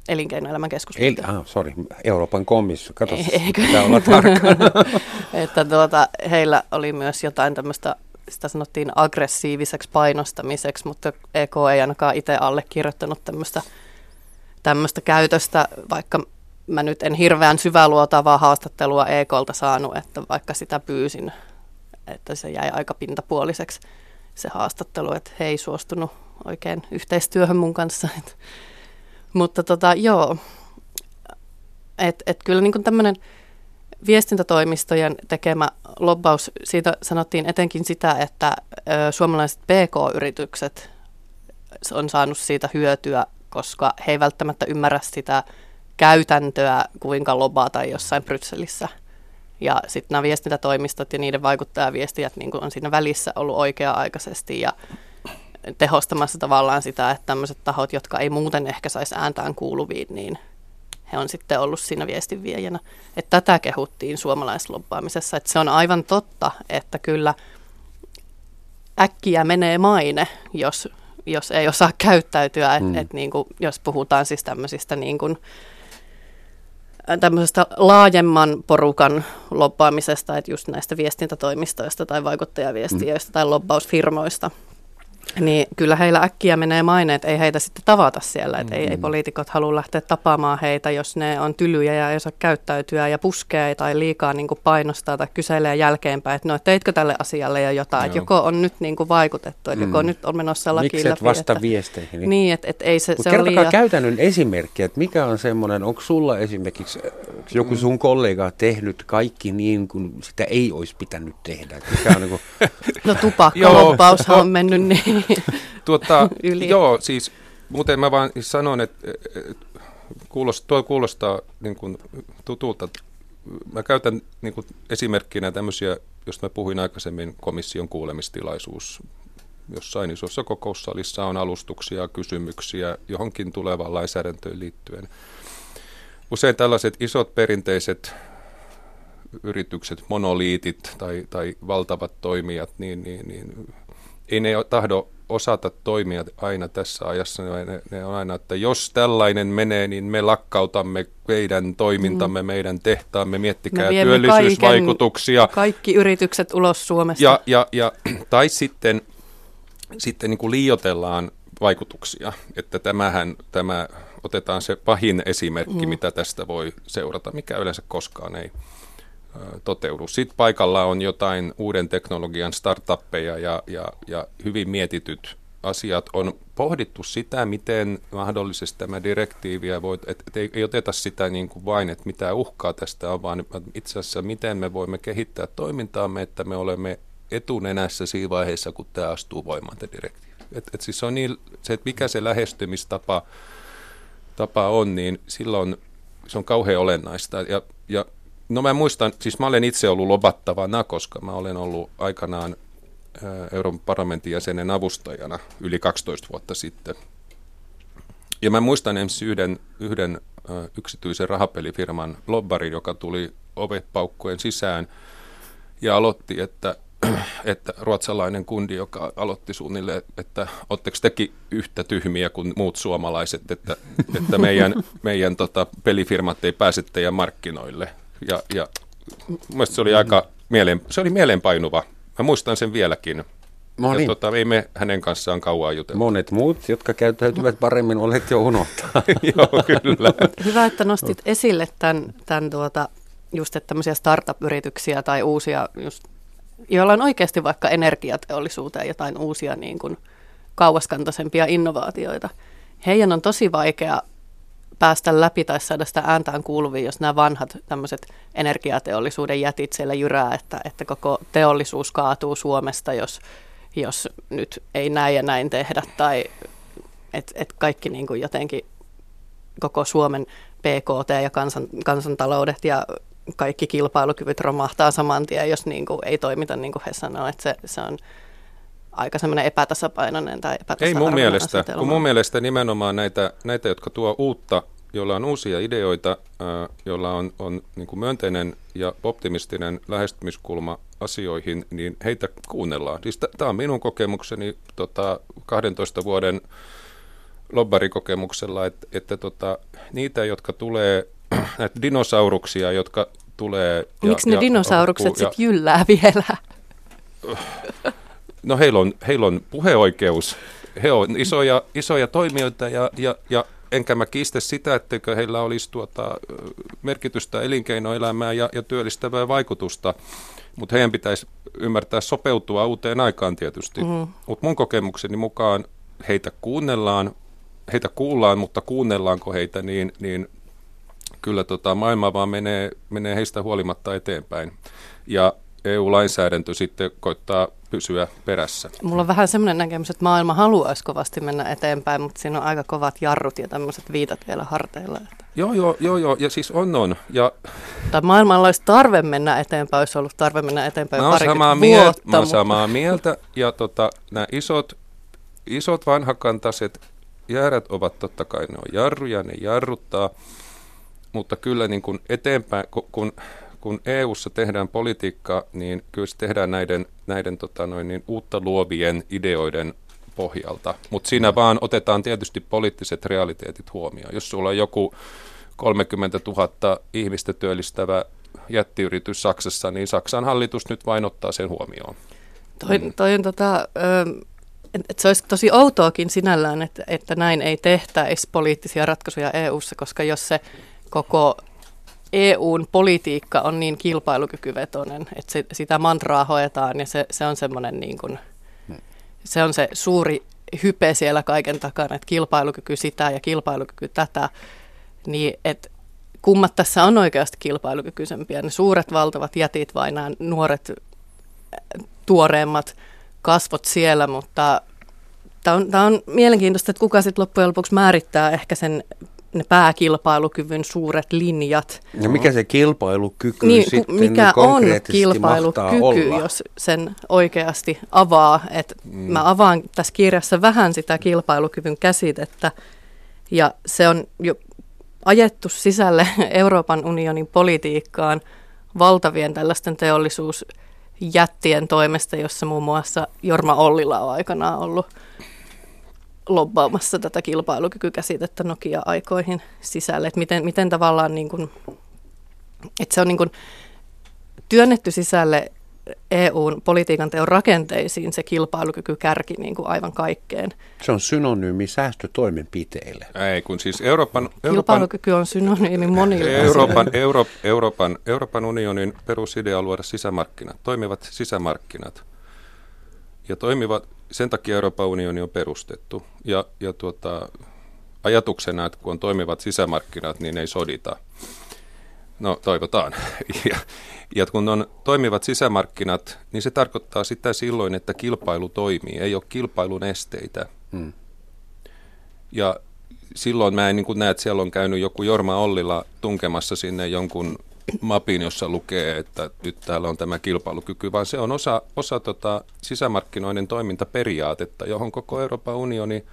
elinkeinoelämän keskus. El, ah, sorry, Euroopan komissio. Kato, Eikö? pitää olla tarkka. että tuota, heillä oli myös jotain tämmöistä, sitä sanottiin aggressiiviseksi painostamiseksi, mutta EK ei ainakaan itse allekirjoittanut tämmöistä, tämmöistä käytöstä, vaikka mä nyt en hirveän syväluotavaa haastattelua EKlta saanut, että vaikka sitä pyysin, että se jäi aika pintapuoliseksi se haastattelu, että he ei suostunut oikein yhteistyöhön mun kanssa. Et, mutta tota, joo, että et kyllä niin tämmöinen viestintätoimistojen tekemä lobbaus, siitä sanottiin etenkin sitä, että ö, suomalaiset PK-yritykset on saanut siitä hyötyä, koska he ei välttämättä ymmärrä sitä käytäntöä, kuinka lobata jossain Brysselissä. Ja sitten nämä viestintätoimistot ja niiden vaikuttajaviestijät niin on siinä välissä ollut oikea-aikaisesti ja tehostamassa tavallaan sitä, että tämmöiset tahot, jotka ei muuten ehkä saisi ääntään kuuluviin, niin he on sitten ollut siinä viestinviejänä. Että tätä kehuttiin suomalaislobbaamisessa, että se on aivan totta, että kyllä äkkiä menee maine, jos, jos ei osaa käyttäytyä, että mm. et niin kuin, jos puhutaan siis tämmöisistä niin kuin, tämmöisestä laajemman porukan lobbaamisesta, että just näistä viestintätoimistoista tai vaikuttajaviestiöistä mm. tai lobbausfirmoista – niin kyllä heillä äkkiä menee maine, että ei heitä sitten tavata siellä. Että mm-hmm. ei, ei mm. poliitikot halua lähteä tapaamaan heitä, jos ne on tylyjä ja ei osaa käyttäytyä ja puskee tai liikaa niin kuin painostaa tai kyselee jälkeenpäin, että no teitkö tälle asialle jo jotain, että joko on nyt niin kuin vaikutettu, että mm. joko nyt on menossa laki Miksi läpi. vasta että, viesteihin? Niin, että, että ei se, Mut se on liian... käytännön esimerkki, että mikä on semmoinen, onko sulla esimerkiksi joku sun kollega tehnyt kaikki niin kuin sitä ei olisi pitänyt tehdä? Mikä on niin kuin... No tupakkaloppaushan on mennyt niin. tuota, joo, siis muuten mä vaan sanon, että kuulostaa, tuo kuulostaa niin kuin tutulta. Mä käytän niin kuin esimerkkinä tämmöisiä, jos mä puhuin aikaisemmin komission kuulemistilaisuus. Jossain isossa kokoussalissa on alustuksia, kysymyksiä johonkin tulevaan lainsäädäntöön liittyen. Usein tällaiset isot perinteiset yritykset, monoliitit tai, tai valtavat toimijat, niin, niin, niin ei ne tahdo osata toimia aina tässä ajassa. Ne, ne on aina, että jos tällainen menee, niin me lakkautamme meidän toimintamme, mm. meidän tehtaamme, miettikää me työllisyysvaikutuksia. Kaiken, kaikki yritykset ulos Suomesta. Ja, ja, ja, tai sitten, sitten niin kuin liiotellaan vaikutuksia, että tämähän, tämä, otetaan se pahin esimerkki, mm. mitä tästä voi seurata, mikä yleensä koskaan ei toteudu. Sitten paikalla on jotain uuden teknologian startuppeja ja, ja, ja hyvin mietityt asiat. On pohdittu sitä, miten mahdollisesti tämä direktiiviä voi, että et ei, ei oteta sitä niin kuin vain, että mitä uhkaa tästä on, vaan itse asiassa miten me voimme kehittää toimintaamme, että me olemme etunenässä siinä vaiheessa, kun tämä astuu voimaan, tämä direktiivi. Et, et siis on niin, se, että mikä se lähestymistapa tapa on, niin silloin se on kauhean olennaista. Ja, ja No mä muistan, siis mä olen itse ollut lobattavana, koska mä olen ollut aikanaan Euroopan parlamentin jäsenen avustajana yli 12 vuotta sitten. Ja mä muistan ensin yhden, yhden yksityisen rahapelifirman lobbarin, joka tuli ovepaukkojen sisään ja aloitti, että, että ruotsalainen kundi, joka aloitti suunnilleen, että oletteko teki yhtä tyhmiä kuin muut suomalaiset, että, että meidän, meidän tota, pelifirmat ei pääse teidän markkinoille – ja, ja mielestäni se oli aika mieleen, se oli mieleenpainuva. Mä muistan sen vieläkin. No niin. Ja tota, ei me hänen kanssaan kauan juteltu. Monet muut, jotka käyttäytyvät paremmin, olet jo unohtaa. Joo, kyllä. Hyvä, että nostit esille tämän, tämän tuota, just että tämmöisiä startup-yrityksiä tai uusia, just, joilla on oikeasti vaikka energiateollisuuteen jotain uusia niin kuin, kauaskantoisempia innovaatioita. Heidän on tosi vaikea päästä läpi tai saada sitä ääntään kuuluviin, jos nämä vanhat tämmöiset energiateollisuuden jätit siellä jyrää, että, että koko teollisuus kaatuu Suomesta, jos, jos nyt ei näin ja näin tehdä, tai että et kaikki niin kuin jotenkin koko Suomen PKT ja kansan, kansantaloudet ja kaikki kilpailukyvyt romahtaa saman tien, jos niin kuin ei toimita niin kuin he sanoo, että se, se on aika semmoinen epätasapainoinen tai Ei mun mielestä, kun mun mielestä nimenomaan näitä, näitä jotka tuo uutta, joilla on uusia ideoita, joilla on, on niin kuin myönteinen ja optimistinen lähestymiskulma asioihin, niin heitä kuunnellaan. Siis Tämä on minun kokemukseni tota, 12 vuoden lobbarikokemuksella, että, että tota, niitä, jotka tulee, näitä dinosauruksia, jotka tulee. Ja, Miksi ne ja dinosaurukset sitten jyllää vielä? No heillä on, heillä on puheoikeus. He on isoja, isoja toimijoita ja, ja, ja enkä mä kiistä sitä, etteikö heillä olisi tuota, merkitystä elinkeinoelämään ja, ja työllistävää vaikutusta. Mutta heidän pitäisi ymmärtää sopeutua uuteen aikaan tietysti. Mm. Mutta mun kokemukseni mukaan heitä kuunnellaan, heitä kuullaan, mutta kuunnellaanko heitä, niin, niin kyllä tota, maailma vaan menee, menee heistä huolimatta eteenpäin. Ja EU-lainsäädäntö sitten koittaa pysyä perässä. Mulla on vähän semmoinen näkemys, että maailma haluaisi kovasti mennä eteenpäin, mutta siinä on aika kovat jarrut ja tämmöiset viitat vielä harteilla. Että. Joo, joo, joo, joo, ja siis on, on. Ja Tai maailmalla olisi tarve mennä eteenpäin, olisi ollut tarve mennä eteenpäin mä samaa, vuotta. mieltä, mä oon mutta- samaa mieltä, ja tota, nämä isot, isot vanhakantaiset jäärät ovat totta kai, ne on jarruja, ne jarruttaa, mutta kyllä niin kuin eteenpäin, ku- kun, kun EU-ssa tehdään politiikkaa, niin kyllä se tehdään näiden, näiden tota noin, niin uutta luovien ideoiden pohjalta. Mutta siinä vaan otetaan tietysti poliittiset realiteetit huomioon. Jos sulla on joku 30 000 ihmistä työllistävä jättiyritys Saksassa, niin Saksan hallitus nyt vain ottaa sen huomioon. Toi, toi on tota, ö, et, et se olisi tosi outoakin sinällään, että, että näin ei tehtäisi poliittisia ratkaisuja EU:ssa, koska jos se koko EUn politiikka on niin kilpailukykyvetoinen, että se, sitä mantraa hoetaan ja se, se on semmoinen niin kuin, se on se suuri hype siellä kaiken takana, että kilpailukyky sitä ja kilpailukyky tätä, niin että kummat tässä on oikeasti kilpailukykyisempiä, ne suuret valtavat jätit vai nämä nuoret tuoreemmat kasvot siellä, mutta tämä on, tää on mielenkiintoista, että kuka sitten loppujen lopuksi määrittää ehkä sen ne pääkilpailukyvyn suuret linjat. Ja mikä se kilpailukyky Niin, sitten mikä on kilpailukyky, jos sen oikeasti avaa. Et mm. Mä avaan tässä kirjassa vähän sitä kilpailukyvyn käsitettä, ja se on jo ajettu sisälle Euroopan unionin politiikkaan valtavien tällaisten teollisuusjättien toimesta, jossa muun muassa Jorma Ollila on aikanaan ollut lobbaamassa tätä kilpailukykykäsitettä Nokia-aikoihin sisälle, että miten, miten tavallaan niin kuin, että se on niin kuin työnnetty sisälle EUn politiikan teon rakenteisiin se kilpailukykykärki niin kuin aivan kaikkeen. Se on synonyymi säästötoimenpiteille. Ei, kun siis Euroopan, Euroopan, Kilpailukyky on synonyymi monille Euroopan. Euro, Euroopan, Euroopan unionin perusidea on luoda sisämarkkinat, toimivat sisämarkkinat. Ja toimivat, sen takia Euroopan unioni on perustettu. Ja, ja tuota, ajatuksena, että kun on toimivat sisämarkkinat, niin ei sodita. No toivotaan. Ja, ja kun on toimivat sisämarkkinat, niin se tarkoittaa sitä silloin, että kilpailu toimii. Ei ole kilpailun esteitä. Mm. Ja silloin mä en niin näe, että siellä on käynyt joku Jorma Ollila tunkemassa sinne jonkun mapin, jossa lukee, että nyt täällä on tämä kilpailukyky, vaan se on osa, osa tota sisämarkkinoiden toimintaperiaatetta, johon koko Euroopan unioni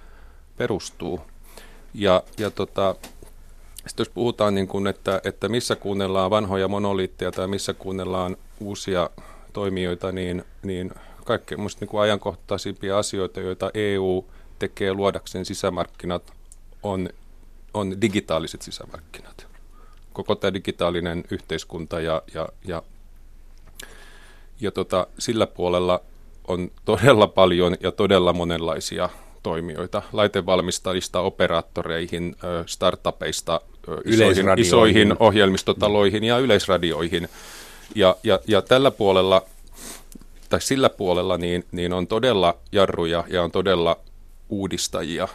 perustuu. Ja, ja tota, sitten jos puhutaan, niin kuin, että, että missä kuunnellaan vanhoja monoliitteja tai missä kuunnellaan uusia toimijoita, niin, niin kaikkein musta niin ajankohtaisimpia asioita, joita EU tekee luodakseen sisämarkkinat, on, on digitaaliset sisämarkkinat. Koko tämä digitaalinen yhteiskunta ja, ja, ja, ja tota, sillä puolella on todella paljon ja todella monenlaisia toimijoita, laitevalmistajista operaattoreihin, startupeista isoihin, isoihin ohjelmistotaloihin ja yleisradioihin. Ja, ja, ja tällä puolella, tai sillä puolella, niin, niin on todella jarruja ja on todella uudistajia.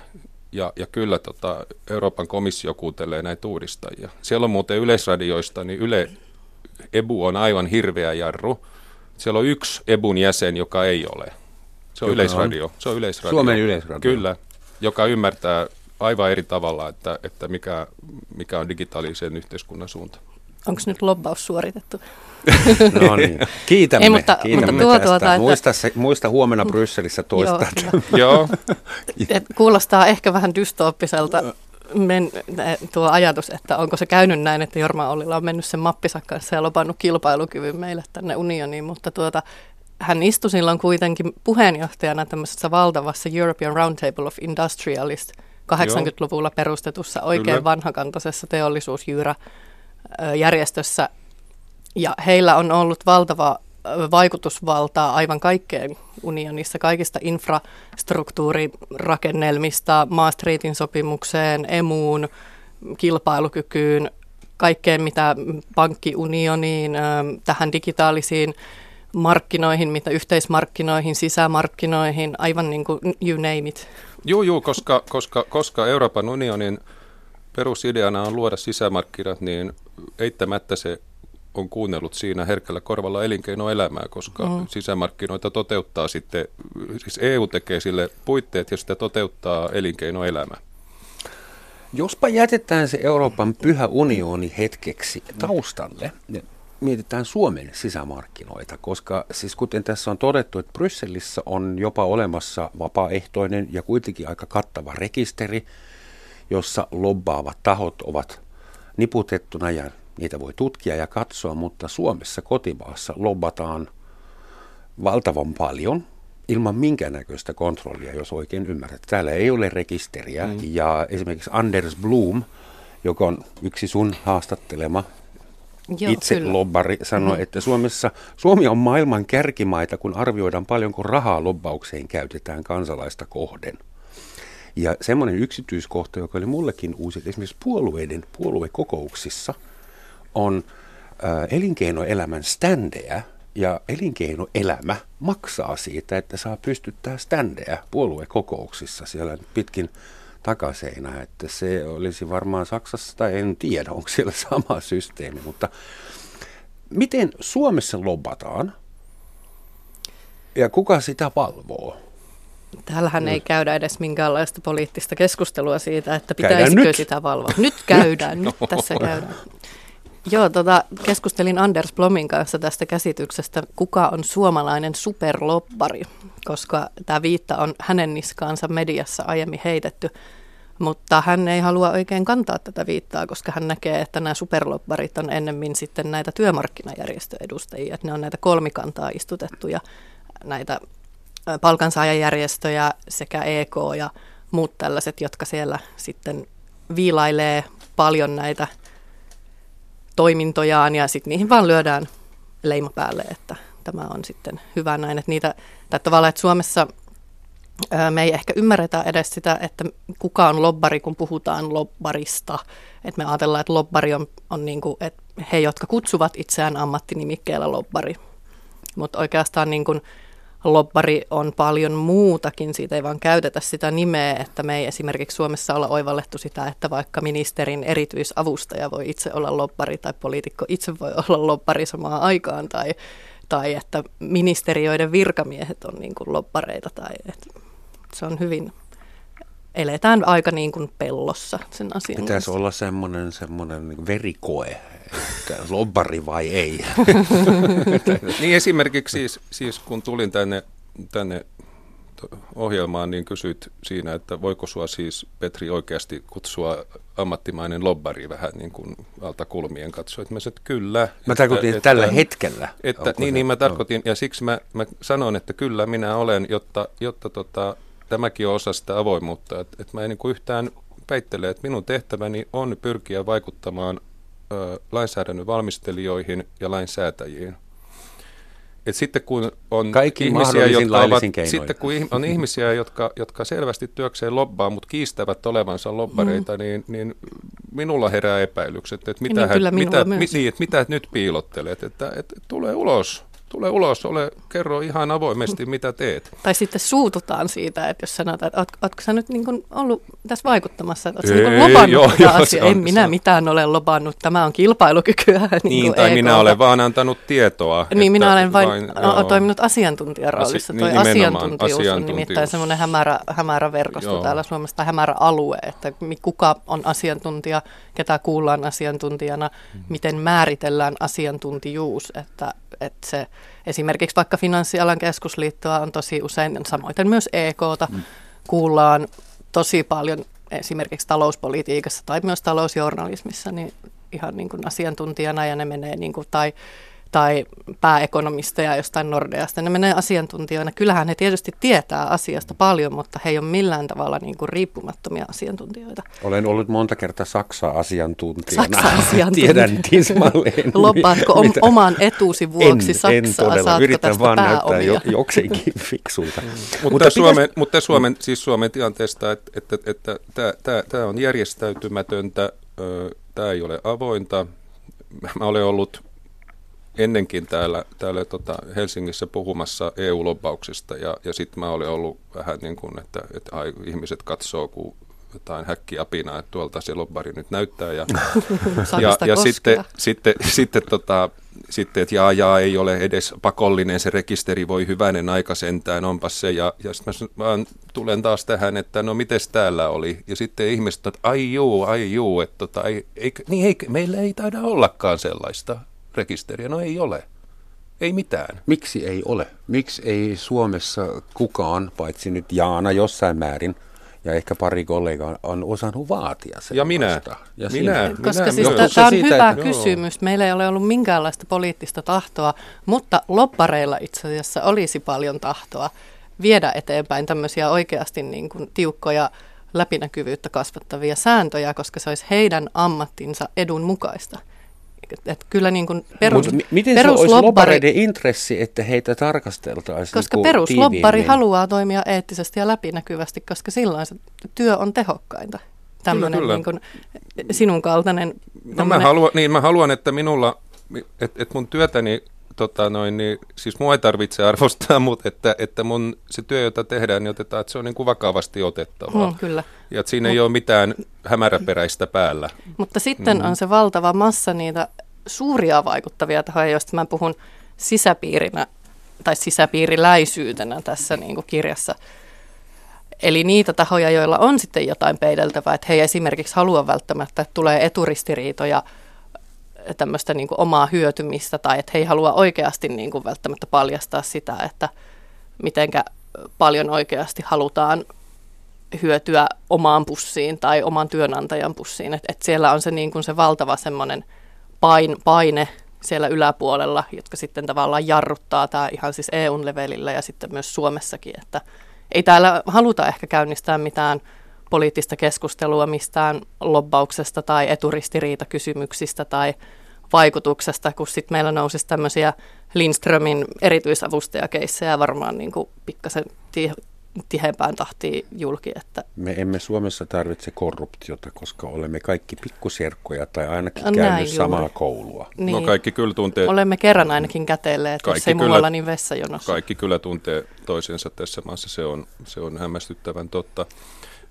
Ja, ja kyllä tota, Euroopan komissio kuuntelee näitä uudistajia. Siellä on muuten yleisradioista, niin Yle, EBU on aivan hirveä jarru. Siellä on yksi EBUn jäsen, joka ei ole. Se on Joka yleisradio. Se on yleisradio. Suomen yleisradio. Kyllä, joka ymmärtää aivan eri tavalla, että, että mikä, mikä on digitaalisen yhteiskunnan suunta. Onko nyt lobbaus suoritettu? No niin. Kiitämme, Ei, mutta- kiitämme mutta tuo tästä. tuota, että- muista, se, muista huomenna Brysselissä toistaa. Joo. Joo, Et kuulostaa ehkä vähän dystooppiselta men, eh, tuo ajatus, että onko se käynyt näin, että Jorma Ollila on mennyt sen mappisa kanssa ja lopannut kilpailukyvyn meille tänne unioniin, mutta tuota, hän istui silloin kuitenkin puheenjohtajana tämmöisessä valtavassa European Roundtable of Industrialist 80-luvulla perustetussa oikein Kyllä. vanhakantaisessa teollisuusjyyrä ö, järjestössä Ja heillä on ollut valtava vaikutusvaltaa aivan kaikkeen unionissa, kaikista infrastruktuurirakennelmista, Maastrichtin sopimukseen, emuun, kilpailukykyyn, kaikkeen mitä pankkiunioniin, tähän digitaalisiin markkinoihin, mitä yhteismarkkinoihin, sisämarkkinoihin, aivan niin kuin you name it. Joo, joo, koska, koska, koska Euroopan unionin perusideana on luoda sisämarkkinat, niin eittämättä se on kuunnellut siinä herkällä korvalla elinkeinoelämää, koska mm. sisämarkkinoita toteuttaa sitten, siis EU tekee sille puitteet ja sitä toteuttaa elinkeinoelämä. Jospa jätetään se Euroopan pyhä unioni hetkeksi taustalle, mietitään Suomen sisämarkkinoita, koska siis kuten tässä on todettu, että Brysselissä on jopa olemassa vapaaehtoinen ja kuitenkin aika kattava rekisteri, jossa lobbaavat tahot ovat niputettuna ja niitä voi tutkia ja katsoa, mutta Suomessa kotimaassa lobbataan valtavan paljon ilman minkäännäköistä kontrollia, jos oikein ymmärrät. Täällä ei ole rekisteriä mm. ja esimerkiksi Anders Bloom, joka on yksi sun haastattelema Joo, itse kyllä. lobbari, sanoi, mm. että Suomessa, Suomi on maailman kärkimaita, kun arvioidaan paljonko rahaa lobbaukseen käytetään kansalaista kohden. Ja semmoinen yksityiskohta, joka oli mullekin uusi, että esimerkiksi puolueiden puoluekokouksissa on äh, elinkeinoelämän standeja, ja elinkeinoelämä maksaa siitä, että saa pystyttää standeja puoluekokouksissa siellä pitkin takaseinää, että se olisi varmaan Saksassa, tai en tiedä, onko siellä sama systeemi, mutta miten Suomessa lobataan ja kuka sitä valvoo? Täällähän ei käydä edes minkäänlaista poliittista keskustelua siitä, että pitäisikö nyt. sitä valvoa. Nyt käydään, nyt tässä käydään. Joo, tota, keskustelin Anders Blomin kanssa tästä käsityksestä, kuka on suomalainen superloppari, koska tämä viitta on hänen niskaansa mediassa aiemmin heitetty. Mutta hän ei halua oikein kantaa tätä viittaa, koska hän näkee, että nämä superlobbarit on ennemmin sitten näitä työmarkkinajärjestöedustajia, että ne on näitä kolmikantaa istutettuja, näitä palkansaajajärjestöjä sekä EK ja muut tällaiset, jotka siellä sitten viilailee paljon näitä toimintojaan ja sitten niihin vaan lyödään leima päälle, että tämä on sitten hyvä näin. Että niitä, tai tavallaan, että Suomessa me ei ehkä ymmärretä edes sitä, että kuka on lobbari, kun puhutaan lobbarista. Että me ajatellaan, että lobbari on, on niin kuin, että he, jotka kutsuvat itseään ammattinimikkeellä lobbari. Mutta oikeastaan niin kuin, lobbari on paljon muutakin, siitä ei vaan käytetä sitä nimeä, että me ei esimerkiksi Suomessa olla oivallettu sitä, että vaikka ministerin erityisavustaja voi itse olla lobbari tai poliitikko itse voi olla lobbari samaan aikaan tai, tai että ministeriöiden virkamiehet on niin kuin lobbareita tai että se on hyvin, eletään aika niin kuin pellossa sen asian Pitäisi kanssa. olla semmoinen, semmoinen niin verikoe, että lobbari vai ei. niin esimerkiksi siis, siis kun tulin tänne, tänne ohjelmaan, niin kysyit siinä, että voiko sua siis Petri oikeasti kutsua ammattimainen lobbari vähän niin kuin alta kulmien katsoa. Mä sanoin, että kyllä. Mä tarkoitin että, tällä että, hetkellä. Että, niin, niin mä tarkoitin, ja siksi mä, mä sanoin, että kyllä minä olen, jotta, jotta tota, tämäkin on osa sitä avoimuutta, että, että mä en niin kuin yhtään peittele, että minun tehtäväni on pyrkiä vaikuttamaan ö, lainsäädännön valmistelijoihin ja lainsäätäjiin. Et sitten kun on Kaikki ihmisiä, jotka ovat, sitten kun on ihmisiä, jotka, jotka selvästi työkseen lobbaa, mutta kiistävät olevansa lobbareita, mm. niin, niin minulla herää epäilykset, että mitä, niin, hän, mitä, mi, niin, että mitä nyt piilottelet, että, että tulee ulos tule ulos, ole, kerro ihan avoimesti, mitä teet. Tai sitten suututaan siitä, että jos sanotaan, että oot, ootko sä nyt niin kuin ollut tässä vaikuttamassa, että ootko niin lobannut joo, tätä joo, asiaa? En minä mitään ole lobannut, tämä on kilpailukykyä. Niin, niin tai EKta. minä olen vaan antanut tietoa. Niin, minä olen vain, vain joo. toiminut asiantuntijaroolissa. Asi, niin, asiantuntijuus on nimittäin semmoinen hämärä, hämärä verkosto joo. täällä Suomessa, tai hämärä alue, että kuka on asiantuntija, ketä kuullaan asiantuntijana, mm-hmm. miten määritellään asiantuntijuus, että, että se esimerkiksi vaikka Finanssialan keskusliittoa on tosi usein, samoin myös EKta, mm. kuullaan tosi paljon esimerkiksi talouspolitiikassa tai myös talousjournalismissa niin ihan niin kuin asiantuntijana ja ne menee niin kuin, tai tai pääekonomisteja jostain Nordeasta. Ne menee asiantuntijoina. Kyllähän he tietysti tietää asiasta paljon, mutta he ei ole millään tavalla niin kuin riippumattomia asiantuntijoita. Olen ollut monta kertaa Saksa-asiantuntijana. Saksa-asiantuntija. Tiedän tismalleen. Loppaatko om- oman etusi vuoksi en, Saksaa? en todella. Saatko Yritän vaan näyttää pääomia? jo, jokseenkin fiksulta. Mutta, Suomen, mutta Suomen, siis Suomen tilanteesta, että, että, että tämä, tämä on järjestäytymätöntä, tämä ei ole avointa. Mä olen ollut ennenkin täällä, täällä tota Helsingissä puhumassa EU-lobbauksista ja, ja sitten mä olen ollut vähän niin kuin, että, että ai, ihmiset katsoo, kun jotain häkkiapinaa, että tuolta se lobbari nyt näyttää. Ja, ja, ja sitten, sitten, sitten, tota, sitten, että jaa, jaa, ei ole edes pakollinen se rekisteri, voi hyvänen aika sentään, onpas se. Ja, ja sitten mä vaan tulen taas tähän, että no mites täällä oli. Ja sitten ihmiset, että ai juu, ai juu, että tota, ei, ei, niin ei, meillä ei taida ollakaan sellaista rekisteriä. No ei ole. Ei mitään. Miksi ei ole? Miksi ei Suomessa kukaan, paitsi nyt Jaana jossain määrin, ja ehkä pari kollegaa on osannut vaatia sen. Ja minä. Ja minä. sinä. Koska minä siis myös. tämä on siitä, hyvä että- kysymys. Meillä ei ole ollut minkäänlaista poliittista tahtoa, mutta loppareilla itse asiassa olisi paljon tahtoa viedä eteenpäin tämmöisiä oikeasti niin kuin tiukkoja läpinäkyvyyttä kasvattavia sääntöjä, koska se olisi heidän ammattinsa edun mukaista. Et, et kyllä niin kuin perus, mi- miten se olisi lobbareiden intressi, että heitä tarkasteltaisiin koska niinku peruslobbari haluaa toimia eettisesti ja läpinäkyvästi, koska silloin se työ on tehokkainta. Tämmöinen kyllä. niin kuin sinun kaltainen... No mä haluan, niin mä haluan, että minulla, että et mun työtäni, tota noin, niin, siis mua ei tarvitse arvostaa, mutta että, että mun se työ, jota tehdään, niin otetaan, että se on niin kuin vakavasti otettavaa. Mm, kyllä. Ja että siinä ei ole mitään hämäräperäistä päällä. Mutta sitten mm. on se valtava massa niitä suuria vaikuttavia tahoja, joista mä puhun sisäpiirinä tai sisäpiiriläisyytenä tässä niin kuin kirjassa. Eli niitä tahoja, joilla on sitten jotain peideltävää, että he ei esimerkiksi halua välttämättä, että tulee eturistiriitoja tämmöistä niin kuin omaa hyötymistä tai että he ei halua oikeasti niin kuin välttämättä paljastaa sitä, että mitenkä paljon oikeasti halutaan hyötyä omaan pussiin tai oman työnantajan pussiin. Et, et siellä on se, niin kuin se valtava semmoinen pain, paine siellä yläpuolella, jotka sitten tavallaan jarruttaa tämä ihan siis EUn levelillä ja sitten myös Suomessakin, että ei täällä haluta ehkä käynnistää mitään poliittista keskustelua mistään lobbauksesta tai eturistiriitakysymyksistä tai vaikutuksesta, kun sitten meillä nousisi tämmöisiä Lindströmin erityisavustajakeissejä varmaan niin kuin pikkasen ti- tiheämpään tahtiin julki, että Me emme Suomessa tarvitse korruptiota, koska olemme kaikki pikkuserkkoja tai ainakin Näin käynyt juuri. samaa koulua. niin, No kaikki kyllä tuntee, olemme kerran ainakin kätelleet, jos Kaikki ei kyllä- muualla, niin vessajonossa. kaikki kyllä tuntee toisensa tässä maassa, se on, se on hämmästyttävän totta.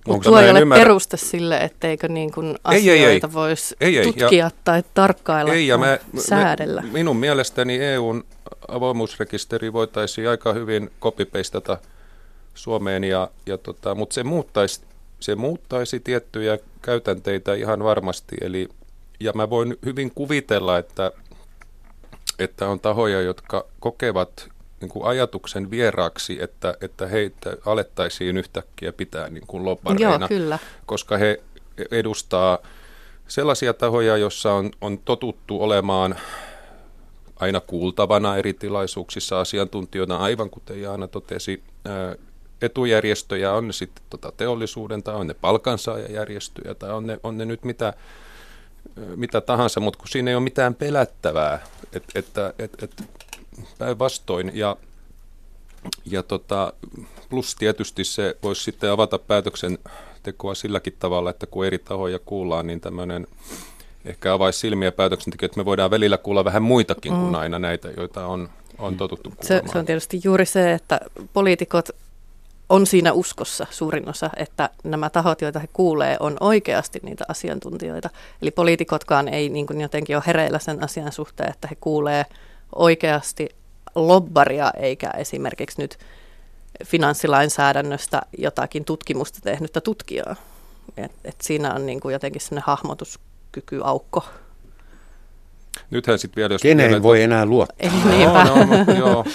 Mutta tuo ei ole ymmärrä- peruste sille, etteikö niin kuin Ei, ei, ei. asioita voisi Ei, ei, ja- tutkia tai tarkkailla Ei, ja mä, säädellä. mä, minun mielestäni EUn avoimuusrekisteri voitaisiin aika hyvin kopipeistata Suomeen, ja, ja tota, mutta se muuttaisi, se muuttaisi tiettyjä käytänteitä ihan varmasti. Eli, ja mä voin hyvin kuvitella, että, että on tahoja, jotka kokevat niin kuin ajatuksen vieraaksi, että, että heitä alettaisiin yhtäkkiä pitää niin kuin lobbareina Joo, kyllä. koska he edustaa sellaisia tahoja, joissa on, on totuttu olemaan aina kuultavana eri tilaisuuksissa asiantuntijoina, aivan kuten Jaana totesi, etujärjestöjä, on ne sitten tota teollisuuden tai on ne palkansaajajärjestöjä tai on ne, on ne nyt mitä, mitä tahansa, mutta kun siinä ei ole mitään pelättävää, et, että et, et, päinvastoin ja ja tota, plus tietysti se voisi sitten avata päätöksentekoa silläkin tavalla, että kun eri tahoja kuullaan, niin tämmöinen ehkä avaisi silmiä päätöksentekijöitä, että me voidaan välillä kuulla vähän muitakin mm. kuin aina näitä, joita on, on totuttu Se, se on tietysti juuri se, että poliitikot on siinä uskossa suurin osa, että nämä tahot, joita he kuulee, on oikeasti niitä asiantuntijoita. Eli poliitikotkaan ei niin kuin jotenkin ole hereillä sen asian suhteen, että he kuulee oikeasti lobbaria, eikä esimerkiksi nyt finanssilainsäädännöstä jotakin tutkimusta tehnyttä tutkijaa. Et, et siinä on niin kuin jotenkin sellainen hahmotuskykyaukko. Nythän sitten vielä, jos... Keneen vielä- voi enää luottaa? Eli niinpä. No, no, joo.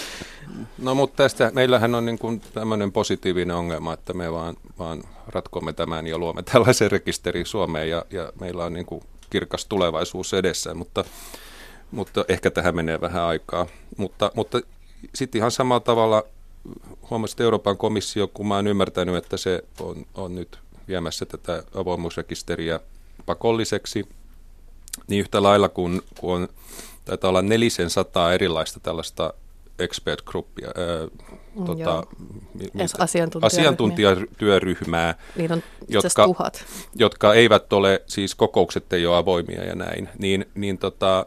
No mutta tästä meillähän on niin kuin tämmöinen positiivinen ongelma, että me vaan, vaan ratkomme tämän ja luomme tällaisen rekisterin Suomeen ja, ja meillä on niin kuin kirkas tulevaisuus edessä, mutta mutta ehkä tähän menee vähän aikaa. Mutta, mutta sitten ihan samalla tavalla huomasin, Euroopan komissio, kun mä oon ymmärtänyt, että se on, on nyt viemässä tätä avoimuusrekisteriä pakolliseksi, niin yhtä lailla kun, kun on, taitaa olla nelisen sataa erilaista tällaista expert groupia, ää, Mm, tota, asiantuntijaryhmää, asiantuntijatyöryhmää on jotka, tuhat. jotka eivät ole, siis kokoukset ei ole avoimia ja näin, niin, niin tota,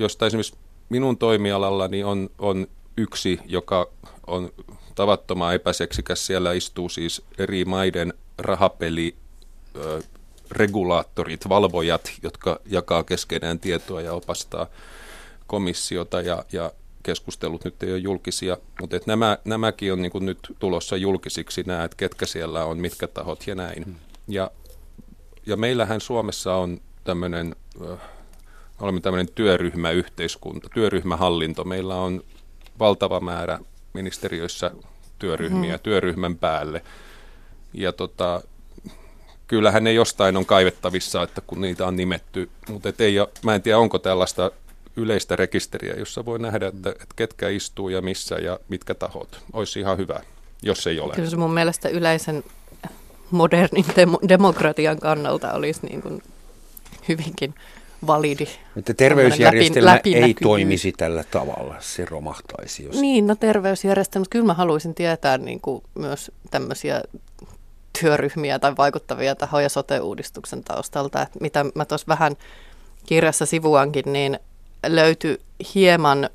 josta esimerkiksi minun toimialallani on, on yksi, joka on tavattoman epäseksikäs. Siellä istuu siis eri maiden rahapeli regulaattorit, valvojat, jotka jakaa keskenään tietoa ja opastaa komissiota ja, ja keskustelut nyt ei ole julkisia, mutta että nämä, nämäkin on niin nyt tulossa julkisiksi nämä, että ketkä siellä on, mitkä tahot ja näin. Hmm. Ja, ja meillähän Suomessa on tämmöinen, olemme tämmöinen työryhmäyhteiskunta, työryhmähallinto. Meillä on valtava määrä ministeriöissä työryhmiä hmm. työryhmän päälle. Ja tota, kyllähän ne jostain on kaivettavissa, että kun niitä on nimetty, mutta ei, mä en tiedä onko tällaista yleistä rekisteriä, jossa voi nähdä, että, että ketkä istuu ja missä ja mitkä tahot. Olisi ihan hyvä, jos ei ole. Kyllä se mun mielestä yleisen modernin dem- demokratian kannalta olisi niin kuin hyvinkin validi. Että terveysjärjestelmä läpi, ei toimisi tällä tavalla, se romahtaisi. Jos... Niin, no terveysjärjestelmä, kyllä mä haluaisin tietää niin kuin myös tämmöisiä työryhmiä tai vaikuttavia tahoja sote-uudistuksen taustalta, että mitä mä tuossa vähän kirjassa sivuankin, niin löytyi hieman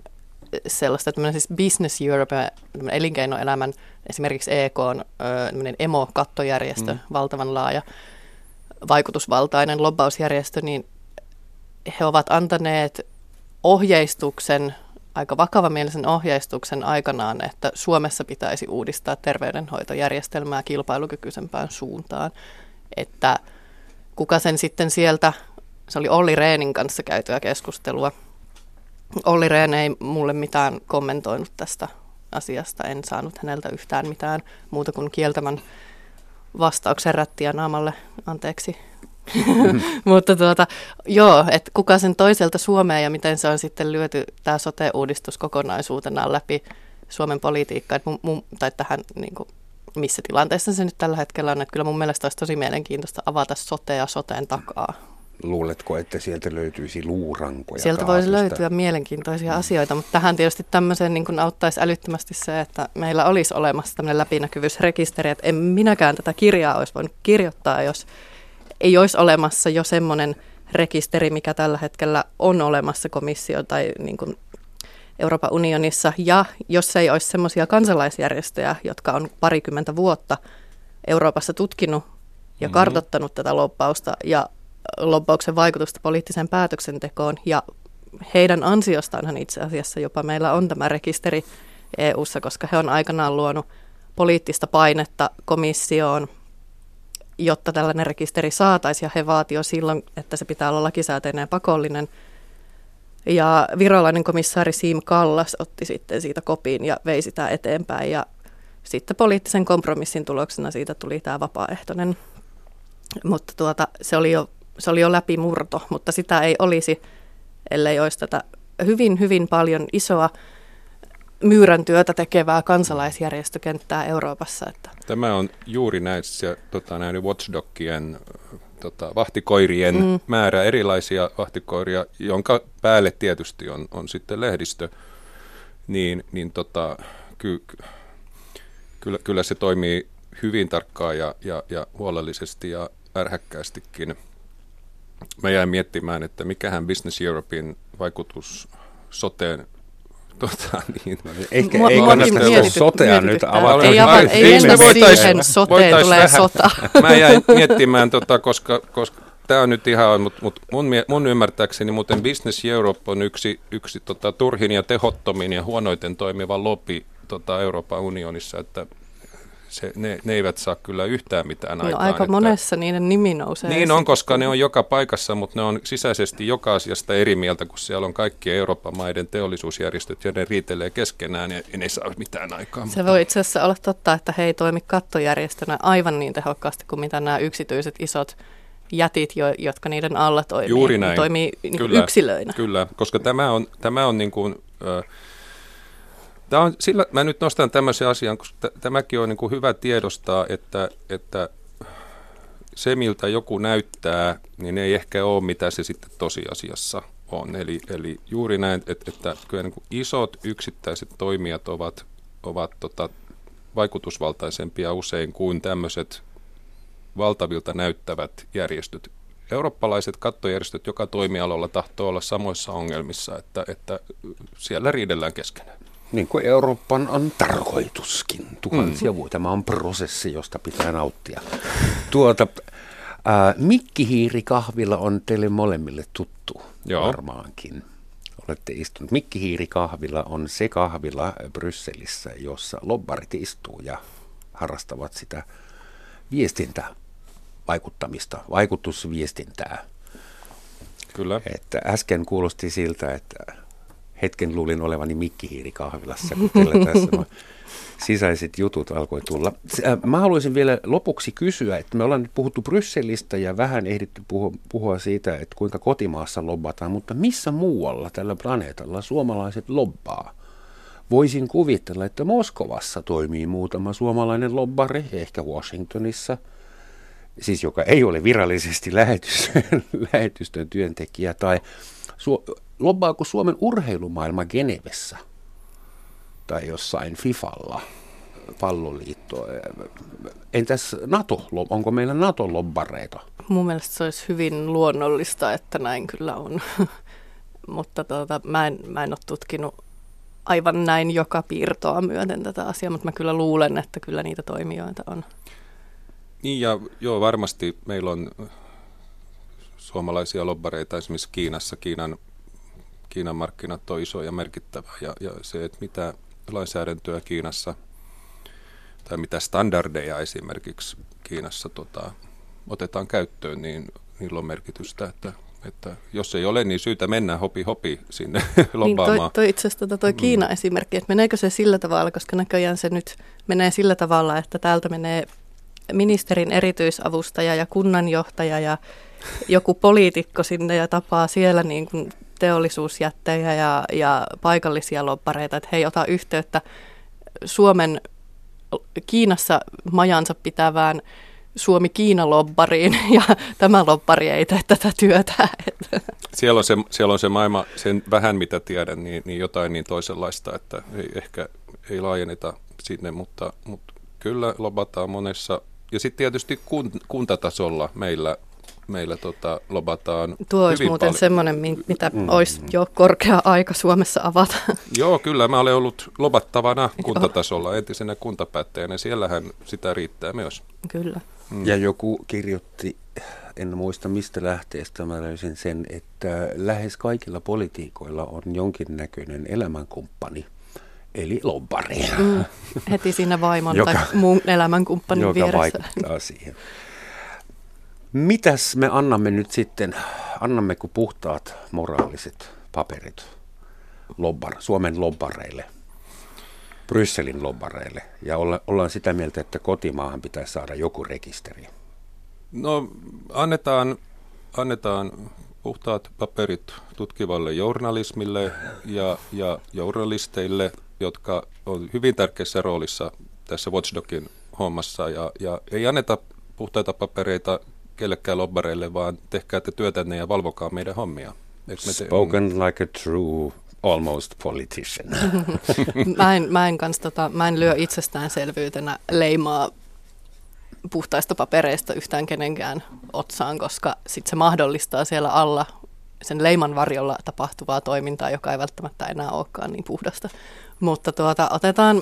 sellaista, että siis Business Europe, elinkeinoelämän, esimerkiksi EK on emo-kattojärjestö, mm. valtavan laaja, vaikutusvaltainen lobbausjärjestö, niin he ovat antaneet ohjeistuksen, aika vakavamielisen ohjeistuksen aikanaan, että Suomessa pitäisi uudistaa terveydenhoitojärjestelmää kilpailukykyisempään suuntaan. Että kuka sen sitten sieltä, se oli Olli Reenin kanssa käytyä keskustelua, Olli Rehn ei mulle mitään kommentoinut tästä asiasta. En saanut häneltä yhtään mitään muuta kuin kieltämän vastauksen rättiä naamalle. Anteeksi. Mutta tuota, joo, että kuka sen toiselta Suomea ja miten se on sitten lyöty tämä sote-uudistus kokonaisuutena läpi Suomen politiikkaan, mun, mun, tai tähän niin kuin, missä tilanteessa se nyt tällä hetkellä on. Että kyllä mun mielestä olisi tosi mielenkiintoista avata sotea soteen takaa Luuletko, että sieltä löytyisi luurankoja? Sieltä voisi löytyä mielenkiintoisia mm. asioita, mutta tähän tietysti tämmöiseen niin kuin auttaisi älyttömästi se, että meillä olisi olemassa tämmöinen läpinäkyvyysrekisteri, että en minäkään tätä kirjaa olisi voinut kirjoittaa, jos ei olisi olemassa jo semmoinen rekisteri, mikä tällä hetkellä on olemassa komissio tai niin kuin Euroopan unionissa, ja jos ei olisi semmoisia kansalaisjärjestöjä, jotka on parikymmentä vuotta Euroopassa tutkinut ja mm-hmm. kartottanut tätä loppausta ja lobbauksen vaikutusta poliittiseen päätöksentekoon ja heidän ansiostaanhan itse asiassa jopa meillä on tämä rekisteri EU:ssa, koska he on aikanaan luonut poliittista painetta komissioon, jotta tällainen rekisteri saataisiin ja he vaativat silloin, että se pitää olla lakisääteinen ja pakollinen. Ja virolainen komissaari Siim Kallas otti sitten siitä kopiin ja vei sitä eteenpäin ja sitten poliittisen kompromissin tuloksena siitä tuli tämä vapaaehtoinen. Mutta tuota, se oli jo se oli jo läpimurto, mutta sitä ei olisi, ellei olisi tätä hyvin, hyvin paljon isoa myyrän työtä tekevää kansalaisjärjestökenttää Euroopassa. Että. Tämä on juuri näissä tota, näiden watchdogien tota, vahtikoirien mm. määrä, erilaisia vahtikoiria, jonka päälle tietysti on, on sitten lehdistö, niin, niin tota, ky, kyllä, kyllä se toimii hyvin tarkkaan ja, ja, ja huolellisesti ja ärhäkkäästikin mä jäin miettimään, että mikähän Business Europein vaikutus soteen Tota, niin. No, ehkä mua, ei kannata sotea nyt avata. Ei, ava, ei mennä siihen soteen, tulee vähän, sota. Mä jäin miettimään, tota, koska, koska tämä on nyt ihan, mutta mut mun, mun ymmärtääkseni muuten Business Europe on yksi, yksi tota, turhin ja tehottomin ja huonoiten toimiva lobby tota, Euroopan unionissa, että se, ne, ne eivät saa kyllä yhtään mitään no, aikaan. aika että, monessa niiden nimi nousee. Niin on, koska ne on joka paikassa, mutta ne on sisäisesti joka asiasta eri mieltä, kun siellä on kaikki Euroopan maiden teollisuusjärjestöt, ja ne riitelee keskenään ja ne ei saa mitään aikaa. Se mutta... voi itse asiassa olla totta, että he ei toimi kattojärjestönä aivan niin tehokkaasti kuin mitä nämä yksityiset isot jätit, jo, jotka niiden alla toimii, Juuri näin. toimii niin Kyllä. yksilöinä. Kyllä, koska tämä on, tämä on niin kuin, ö, tämä on, sillä mä nyt nostan tämmöisen asian, koska t- tämäkin on niin kuin hyvä tiedostaa, että, että se miltä joku näyttää, niin ei ehkä ole mitä se sitten tosiasiassa on. Eli, eli juuri näin, että, että kyllä niin kuin isot yksittäiset toimijat ovat, ovat tota, vaikutusvaltaisempia usein kuin tämmöiset valtavilta näyttävät järjestöt. Eurooppalaiset kattojärjestöt joka toimialalla tahtoo olla samoissa ongelmissa, että, että siellä riidellään keskenään. Niin kuin Euroopan on tarkoituskin. Tuhansia mm. vuotta. Tämä on prosessi, josta pitää nauttia. Tuota, ää, mikkihiirikahvila on teille molemmille tuttu Joo. varmaankin. Olette istunut. Mikkihiirikahvila on se kahvila Brysselissä, jossa lobbarit istuu ja harrastavat sitä viestintää, vaikuttamista, vaikutusviestintää. Kyllä. Että äsken kuulosti siltä, että hetken luulin olevani mikkihiirikahvilassa, kun tässä nuo sisäiset jutut alkoi tulla. Äh, Mä haluaisin vielä lopuksi kysyä, että me ollaan nyt puhuttu Brysselistä ja vähän ehditty puhua, siitä, että kuinka kotimaassa lobbataan, mutta missä muualla tällä planeetalla suomalaiset lobbaa? Voisin kuvitella, että Moskovassa toimii muutama suomalainen lobbari, ehkä Washingtonissa, siis joka ei ole virallisesti lähetys, lähetystön työntekijä, tai lobbaako Suomen urheilumaailma Genevessä tai jossain Fifalla, palloliitto. Entäs NATO, onko meillä NATO-lobbareita? Mun mielestä se olisi hyvin luonnollista, että näin kyllä on. mutta tuota, mä, en, mä en ole tutkinut aivan näin joka piirtoa myöten tätä asiaa, mutta mä kyllä luulen, että kyllä niitä toimijoita on. Niin ja joo, varmasti meillä on suomalaisia lobbareita esimerkiksi Kiinassa. Kiinan, Kiinan markkinat on iso ja merkittävä ja, ja se, että mitä lainsäädäntöä Kiinassa tai mitä standardeja esimerkiksi Kiinassa tota, otetaan käyttöön, niin niillä on merkitystä, että, että jos ei ole, niin syytä mennä hopi hopi sinne Niin lobbaamaan. toi, toi itse asiassa toi Kiina-esimerkki, että meneekö se sillä tavalla, koska näköjään se nyt menee sillä tavalla, että täältä menee ministerin erityisavustaja ja kunnanjohtaja ja joku poliitikko sinne ja tapaa siellä niin kuin teollisuusjättejä ja, ja paikallisia lobbareita, että hei ota yhteyttä Suomen Kiinassa majansa pitävään Suomi-Kiina-lobbariin ja tämä lobbari ei tee tätä työtä. Siellä on, se, siellä on se maailma, sen vähän mitä tiedän, niin, niin jotain niin toisenlaista, että ei, ehkä ei laajenneta sinne, mutta, mutta kyllä lobataan monessa. Ja sitten tietysti kun, kuntatasolla meillä, meillä tota, lobataan Tuo olisi hyvin muuten paljon. semmoinen, mitä mm. olisi jo korkea aika Suomessa avata. Joo, kyllä. Mä olen ollut lobattavana kuntatasolla entisenä kuntapäättäjänä. Siellähän sitä riittää myös. Kyllä. Mm. Ja joku kirjoitti, en muista mistä lähteestä mä löysin sen, että lähes kaikilla politiikoilla on jonkinnäköinen elämänkumppani, eli lobbari. Mm. Heti siinä vaimon joka, tai muun elämänkumppanin joka vieressä. vaikuttaa siihen. Mitäs me annamme nyt sitten, annammeko puhtaat moraaliset paperit lobbar, Suomen lobbareille, Brysselin lobbareille, ja olla, ollaan sitä mieltä, että kotimaahan pitäisi saada joku rekisteri? No annetaan, annetaan puhtaat paperit tutkivalle journalismille ja, ja journalisteille, jotka on hyvin tärkeässä roolissa tässä Watchdogin hommassa. Ja, ja ei anneta puhtaita papereita kellekään lobbareille, vaan tehkää te työtänne ja valvokaa meidän hommia. Me te- Spoken like a true almost politician. mä, en, mä, en kans, tota, mä en lyö itsestäänselvyytenä leimaa puhtaista papereista yhtään kenenkään otsaan, koska sit se mahdollistaa siellä alla sen leiman varjolla tapahtuvaa toimintaa, joka ei välttämättä enää olekaan niin puhdasta. Mutta tuota, otetaan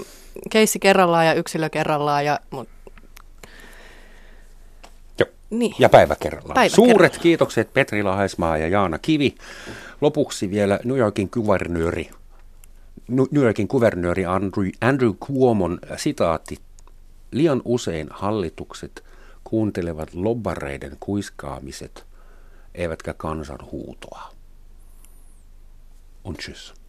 keissi kerrallaan ja yksilö kerrallaan. Ja, mut, Joo. Niin. Ja päivä kerrallaan. Päivä Suuret kerrallaan. kiitokset Petri Lahaismaa ja Jaana Kivi. Lopuksi vielä New Yorkin kuvernööri, New Yorkin kuvernööri Andrew, Andrew Cuomon sitaatti. Liian usein hallitukset kuuntelevat lobbareiden kuiskaamiset, eivätkä kansan huutoa. Und tschüss.